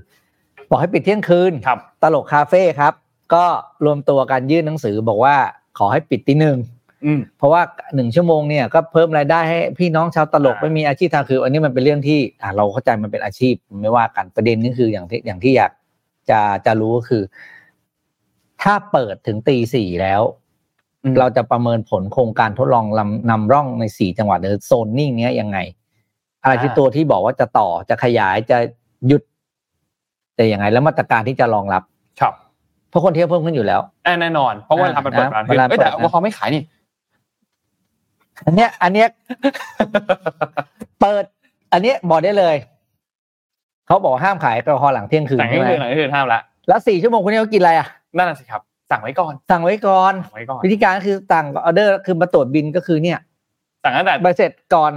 บอกให้ปิดเที่ยงคืนครับ ตลกคาเฟ่ครับ ก็รวมตัวกันยื่นหนังสือบอกว่าขอให้ปิดตีหนึ่งอืมเพราะว่าหนึ่งชั่วโมงเนี่ยก็เพิ่มรายได้ให้พี่น้องชาวตลกอ่าไม่มีอาชีพทางคือ อันนี้มันเป็นเรื่องที่อ่าเราเข้าใจมันเป็นอาชีพไม่ว่ากันประเด็นนี่คืออย่างที่อย่างที่อยากจะจะรู้ก็คือ ถ้าเปิดถึงตีสี่แล้วอืม เราจะประเมินผลโครงการทดลองลำนำร่องในสี่จังหวัดหรือโซนนิ่งเนี้ยยังไง อะไรที่ตัวที่บอกว่าจะต่อจะขยายจะหยุดแต่ยังไง แล้วมาตรการที่จะรองรับ ครับเพราะคนเที่ยวเพิ่มขึ้นอยู่แล้วแน่แน่นอน เพราะว่าเวลามันเปิดร้านขึ้นเวลาเอ้ยแต่เปิดแอลกอฮอล์ไม่ขายนี่อันเนี้ย อันเนี้ยเปิด อันเนี้ยบอกได้เลยเขาบอกห้ามขายแอลกอฮอล์หลังเที่ยงคืนสั่งให้ใช่ไหมคืนหลังให้คืนห้ามละแล้วสี่ชั่วโมงคุณเนี่ยเขากินอะไรอะนั่นน่ะสิครับ สั่งไว้ก่อน สั่งไว้ก่อน สั่งไว้ก่อน วิธีการก็คือสั่งออเดอร์คือมาตรวจบิลก็คือเนี่ย สั่งตั้งแต่ใบเสร็จก่อน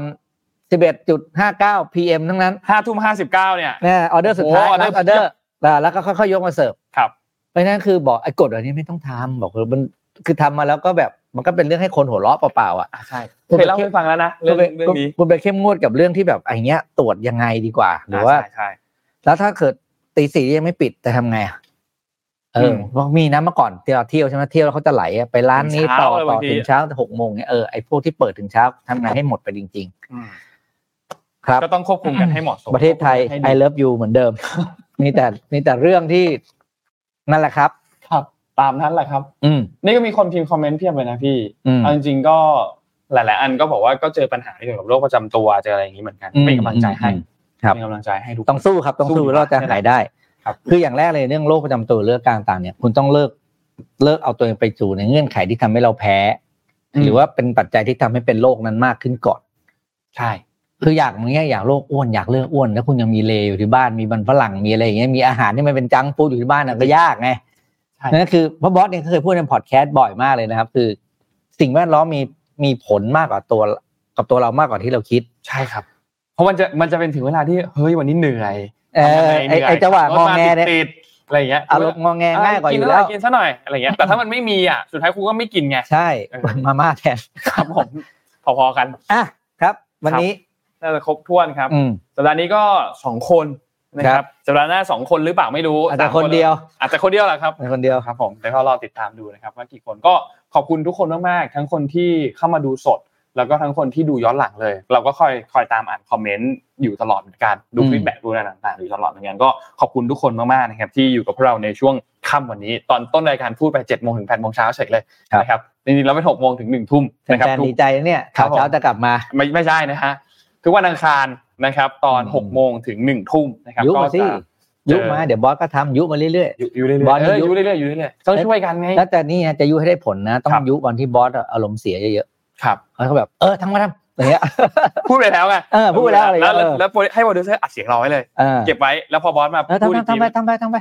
สิบเอ็ดจุดห้าเก้า PM ทั้งนั้นห้าทุ่มห้าสิบเก้าเนี่ยนะออเดอร์สุดท้ายโอ้โหรับออเดอร์ออเดอร์ร์แล้วก็ค่อยๆยกมาเสิร์ฟครับเพราะฉะนั้นคือบอกไอ้กฎอันนี้ไม่ต้องทำบอกว่ามันคือทำมาแล้วก็แบบมันก็เป็นเรื่องให้คนหัวเราะเปล่าๆอะอะใช่เคยเล่าให้ฟังแล้วนะเรื่องคุณไปเรื่องนี้คุณไปเข้มงวดกับเรื่องที่แบบไอ้เงี้ยตรวจยังไงดีกว่า หรือว่าใช่ใช่แล้วถ้าเกิดตีสี่ยังไม่ปิดจะทำไงอะ เออมเพราะมีนะเมื่อก่อนที่เราเที่ยวใช่ไหมเที่ยวแล้วเขาจะไหลอะไปร้านนี้ถึงเช้าต่อเลยต่บาองทีถึงเช้าหกโมงเนี่ยเออไอ้พวกที่เปิดถึงเช้าทำไงให้หมดไปจริงอืมๆครับก็ต้องควบคุมกันให้เหมาะสมประเทศไทยให้ I ดี love you เหมือนเดิมมีแต่มีแต่เรื่องที่นั่นแหละครับ ครับตามนั้นแหละครับ อืมนี่ก็มีคนพิมพ์คอมเมนต์เพียบเลยนะพี่อืมเอาจริงๆก็หลาย ๆ อันก็บอกว่าก็เจอปัญหาเกี่ยวกับโรคประจำตัวเจออะไรอย่างนี้เหมือนกันอืมเป็นกำลังใจให้อืมครับเป็นกำลังใจให้ทุกคนต้องสู้ครับต้องสู้สู้ดีกว่าเราจะหายได้ ครับคืออย่างแรกเลยเรื่องโรคประจำตัวเรื่องการต่างเนี่ย คุณต้องเลิกเลิกเอาตัวเองไปสู่ในเงื่อนไขที่ทำให้เราแพ้ หรือว่าเป็นปัจจัยที่ทำให้เป็นโรคนั้นมากขึ้นก่อน ใช่ คืออยากมึงเนี่ยอยากโรคอ้วนอยากเลิกอ้วนแล้วคุณยังมีเลอยู่ที่บ้านมีบันฝรั่งมีอะไรอย่างเงี้ยมีอาหารที่มันเป็นจังก์ฟู้ดอยู่ที่บ้านน่ะก็ยากไงใช่นั่นคือเพราะบอสเนี่ยเคยพูดในพอดแคสต์บ่อยมากเลยนะครับ คือ สิ่งแวดล้อมมีมีผลมากกว่าตัวกับตัวเรามากกว่าที่เราคิด ใช่ครับ เพราะมันจะมันจะเป็นถึงเวลาที่เฮ้ยวันนี้เหนื่อยเออ ไอ้ไอ้จังหวะงอแงเนี่ยติดๆอะไรอย่างเงี้ยอารมณ์งอแงง่ายกว่าอยู่กินแล้วกินซะหน่อยอะไรเงี้ยแต่ถ้ามันไม่มีอะสุดท้ายครูก็ไม่กินไงใช่เออมาม่าแทนครับผมพอๆกันอะครับ วันนี้น่าจะครบถ้วนครับอืมสัปดาห์นี้ก็สองคนนะคครัรับบสัปดาห์หน้าสองคนหรือเปล่าไม่รู้อาจจะสมคนเดียว อาจจะคนเดียวแหละครับเป็นคนเดียวครับผมแต่ก็รอติดตามดูนะครับว่ากี่คนก็ขอบคุณทุกคนมากๆทั้งคนที่เข้ามาดูสด แล้วก็ทั้งคนที่ดูย้อนหลังเลย เราก็คอยคอยตามอ่านคอมเมนต์อยู่ตลอดเหมือนกันดูอืมฟีดแบ็กดูอะไรต่างๆอยู่ตลอดเหมือนกันก็ขอบคุณทุกคนมากๆนะครับที่อยู่กับพวกเราในช่วงค่ำวันนี้ ตอนต้นรายการพูดไป7จ็ดโมงถึงแปดโมงเช้าเสร็จเลยนะครับจริงๆแล้วเป็นหกโมงถึงหนึ่งทุ่มนะครับแฟนทุๆกดีใจนะเนี่ยครัข่าบวผมเช้าจะกลับมาไม่ไม่ใช่นะฮะทุกวันอังคารนะครับ ตอนอืมหกโมงถึงหนึ่งทุ่มนะครับยุก็มาสิจะยุมาเดี๋ยวบอสก็ทำยุมาเรื่อยอยู่อยู่เรื่อยบอลๆเออยุอยู่เรื่อยๆอยู่เรื่อยๆต้องช่วยกันไงๆแล้วแต่นี่ฮะจะยุให้ได้ผลนะ ต้องครับยุวันที่บอสอารมณ์เสียเยอะ ครับๆแล้วก็แบบเออทำมาทำอย่างเงี้ยพูดไปแล้วไงเออพูดไปแล้วอะไรแล้วเงี้ยแล้วแล้วให้โปรดิวเซอร์อัดเสียงเราไว้เลยเออเก็บไว้แล้วพอบอสมาเออพูดอีกทำทีทำไปทำไปทำไป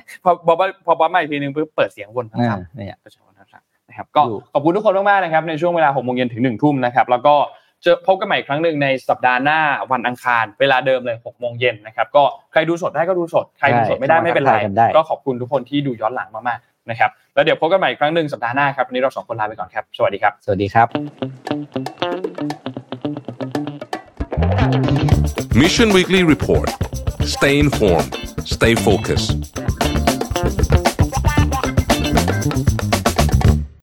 พอบอสพอบอสมาอีกทีนึงปุ๊บเปิดเสียงวนเออครับเนี่ยประชาชนครับนะครับก็อยู่ขอบคุณทุกคนมากๆนะครับในช่วงเวลาหกโมงเย็นถึงหนึ่งทุ่มนะครับแล้วก็เจอพบกันใหม่อีกครั้งหนึ่งในสัปดาห์หน้าวันอังคาร เวลาเดิมเลยหกโมงเย็นนะครับก็ใครดูสดได้ก็ดูสด ใครดูสดไม่ได้ไม่เป็นไรทักทายกันได้ก็ขอบคุณทุกคนที่ดูย้อนหลังมากๆ นะครับแล้วเดี๋ยวพบกันใหม่อีกครั้งหนึ่งสัปดาห์หน้าครับวันนี้เราสองคนลาไปก่อนครับ สวัสดีครับ สวัสดีครับ Mission Weekly Report. Stay informed. Stay focused.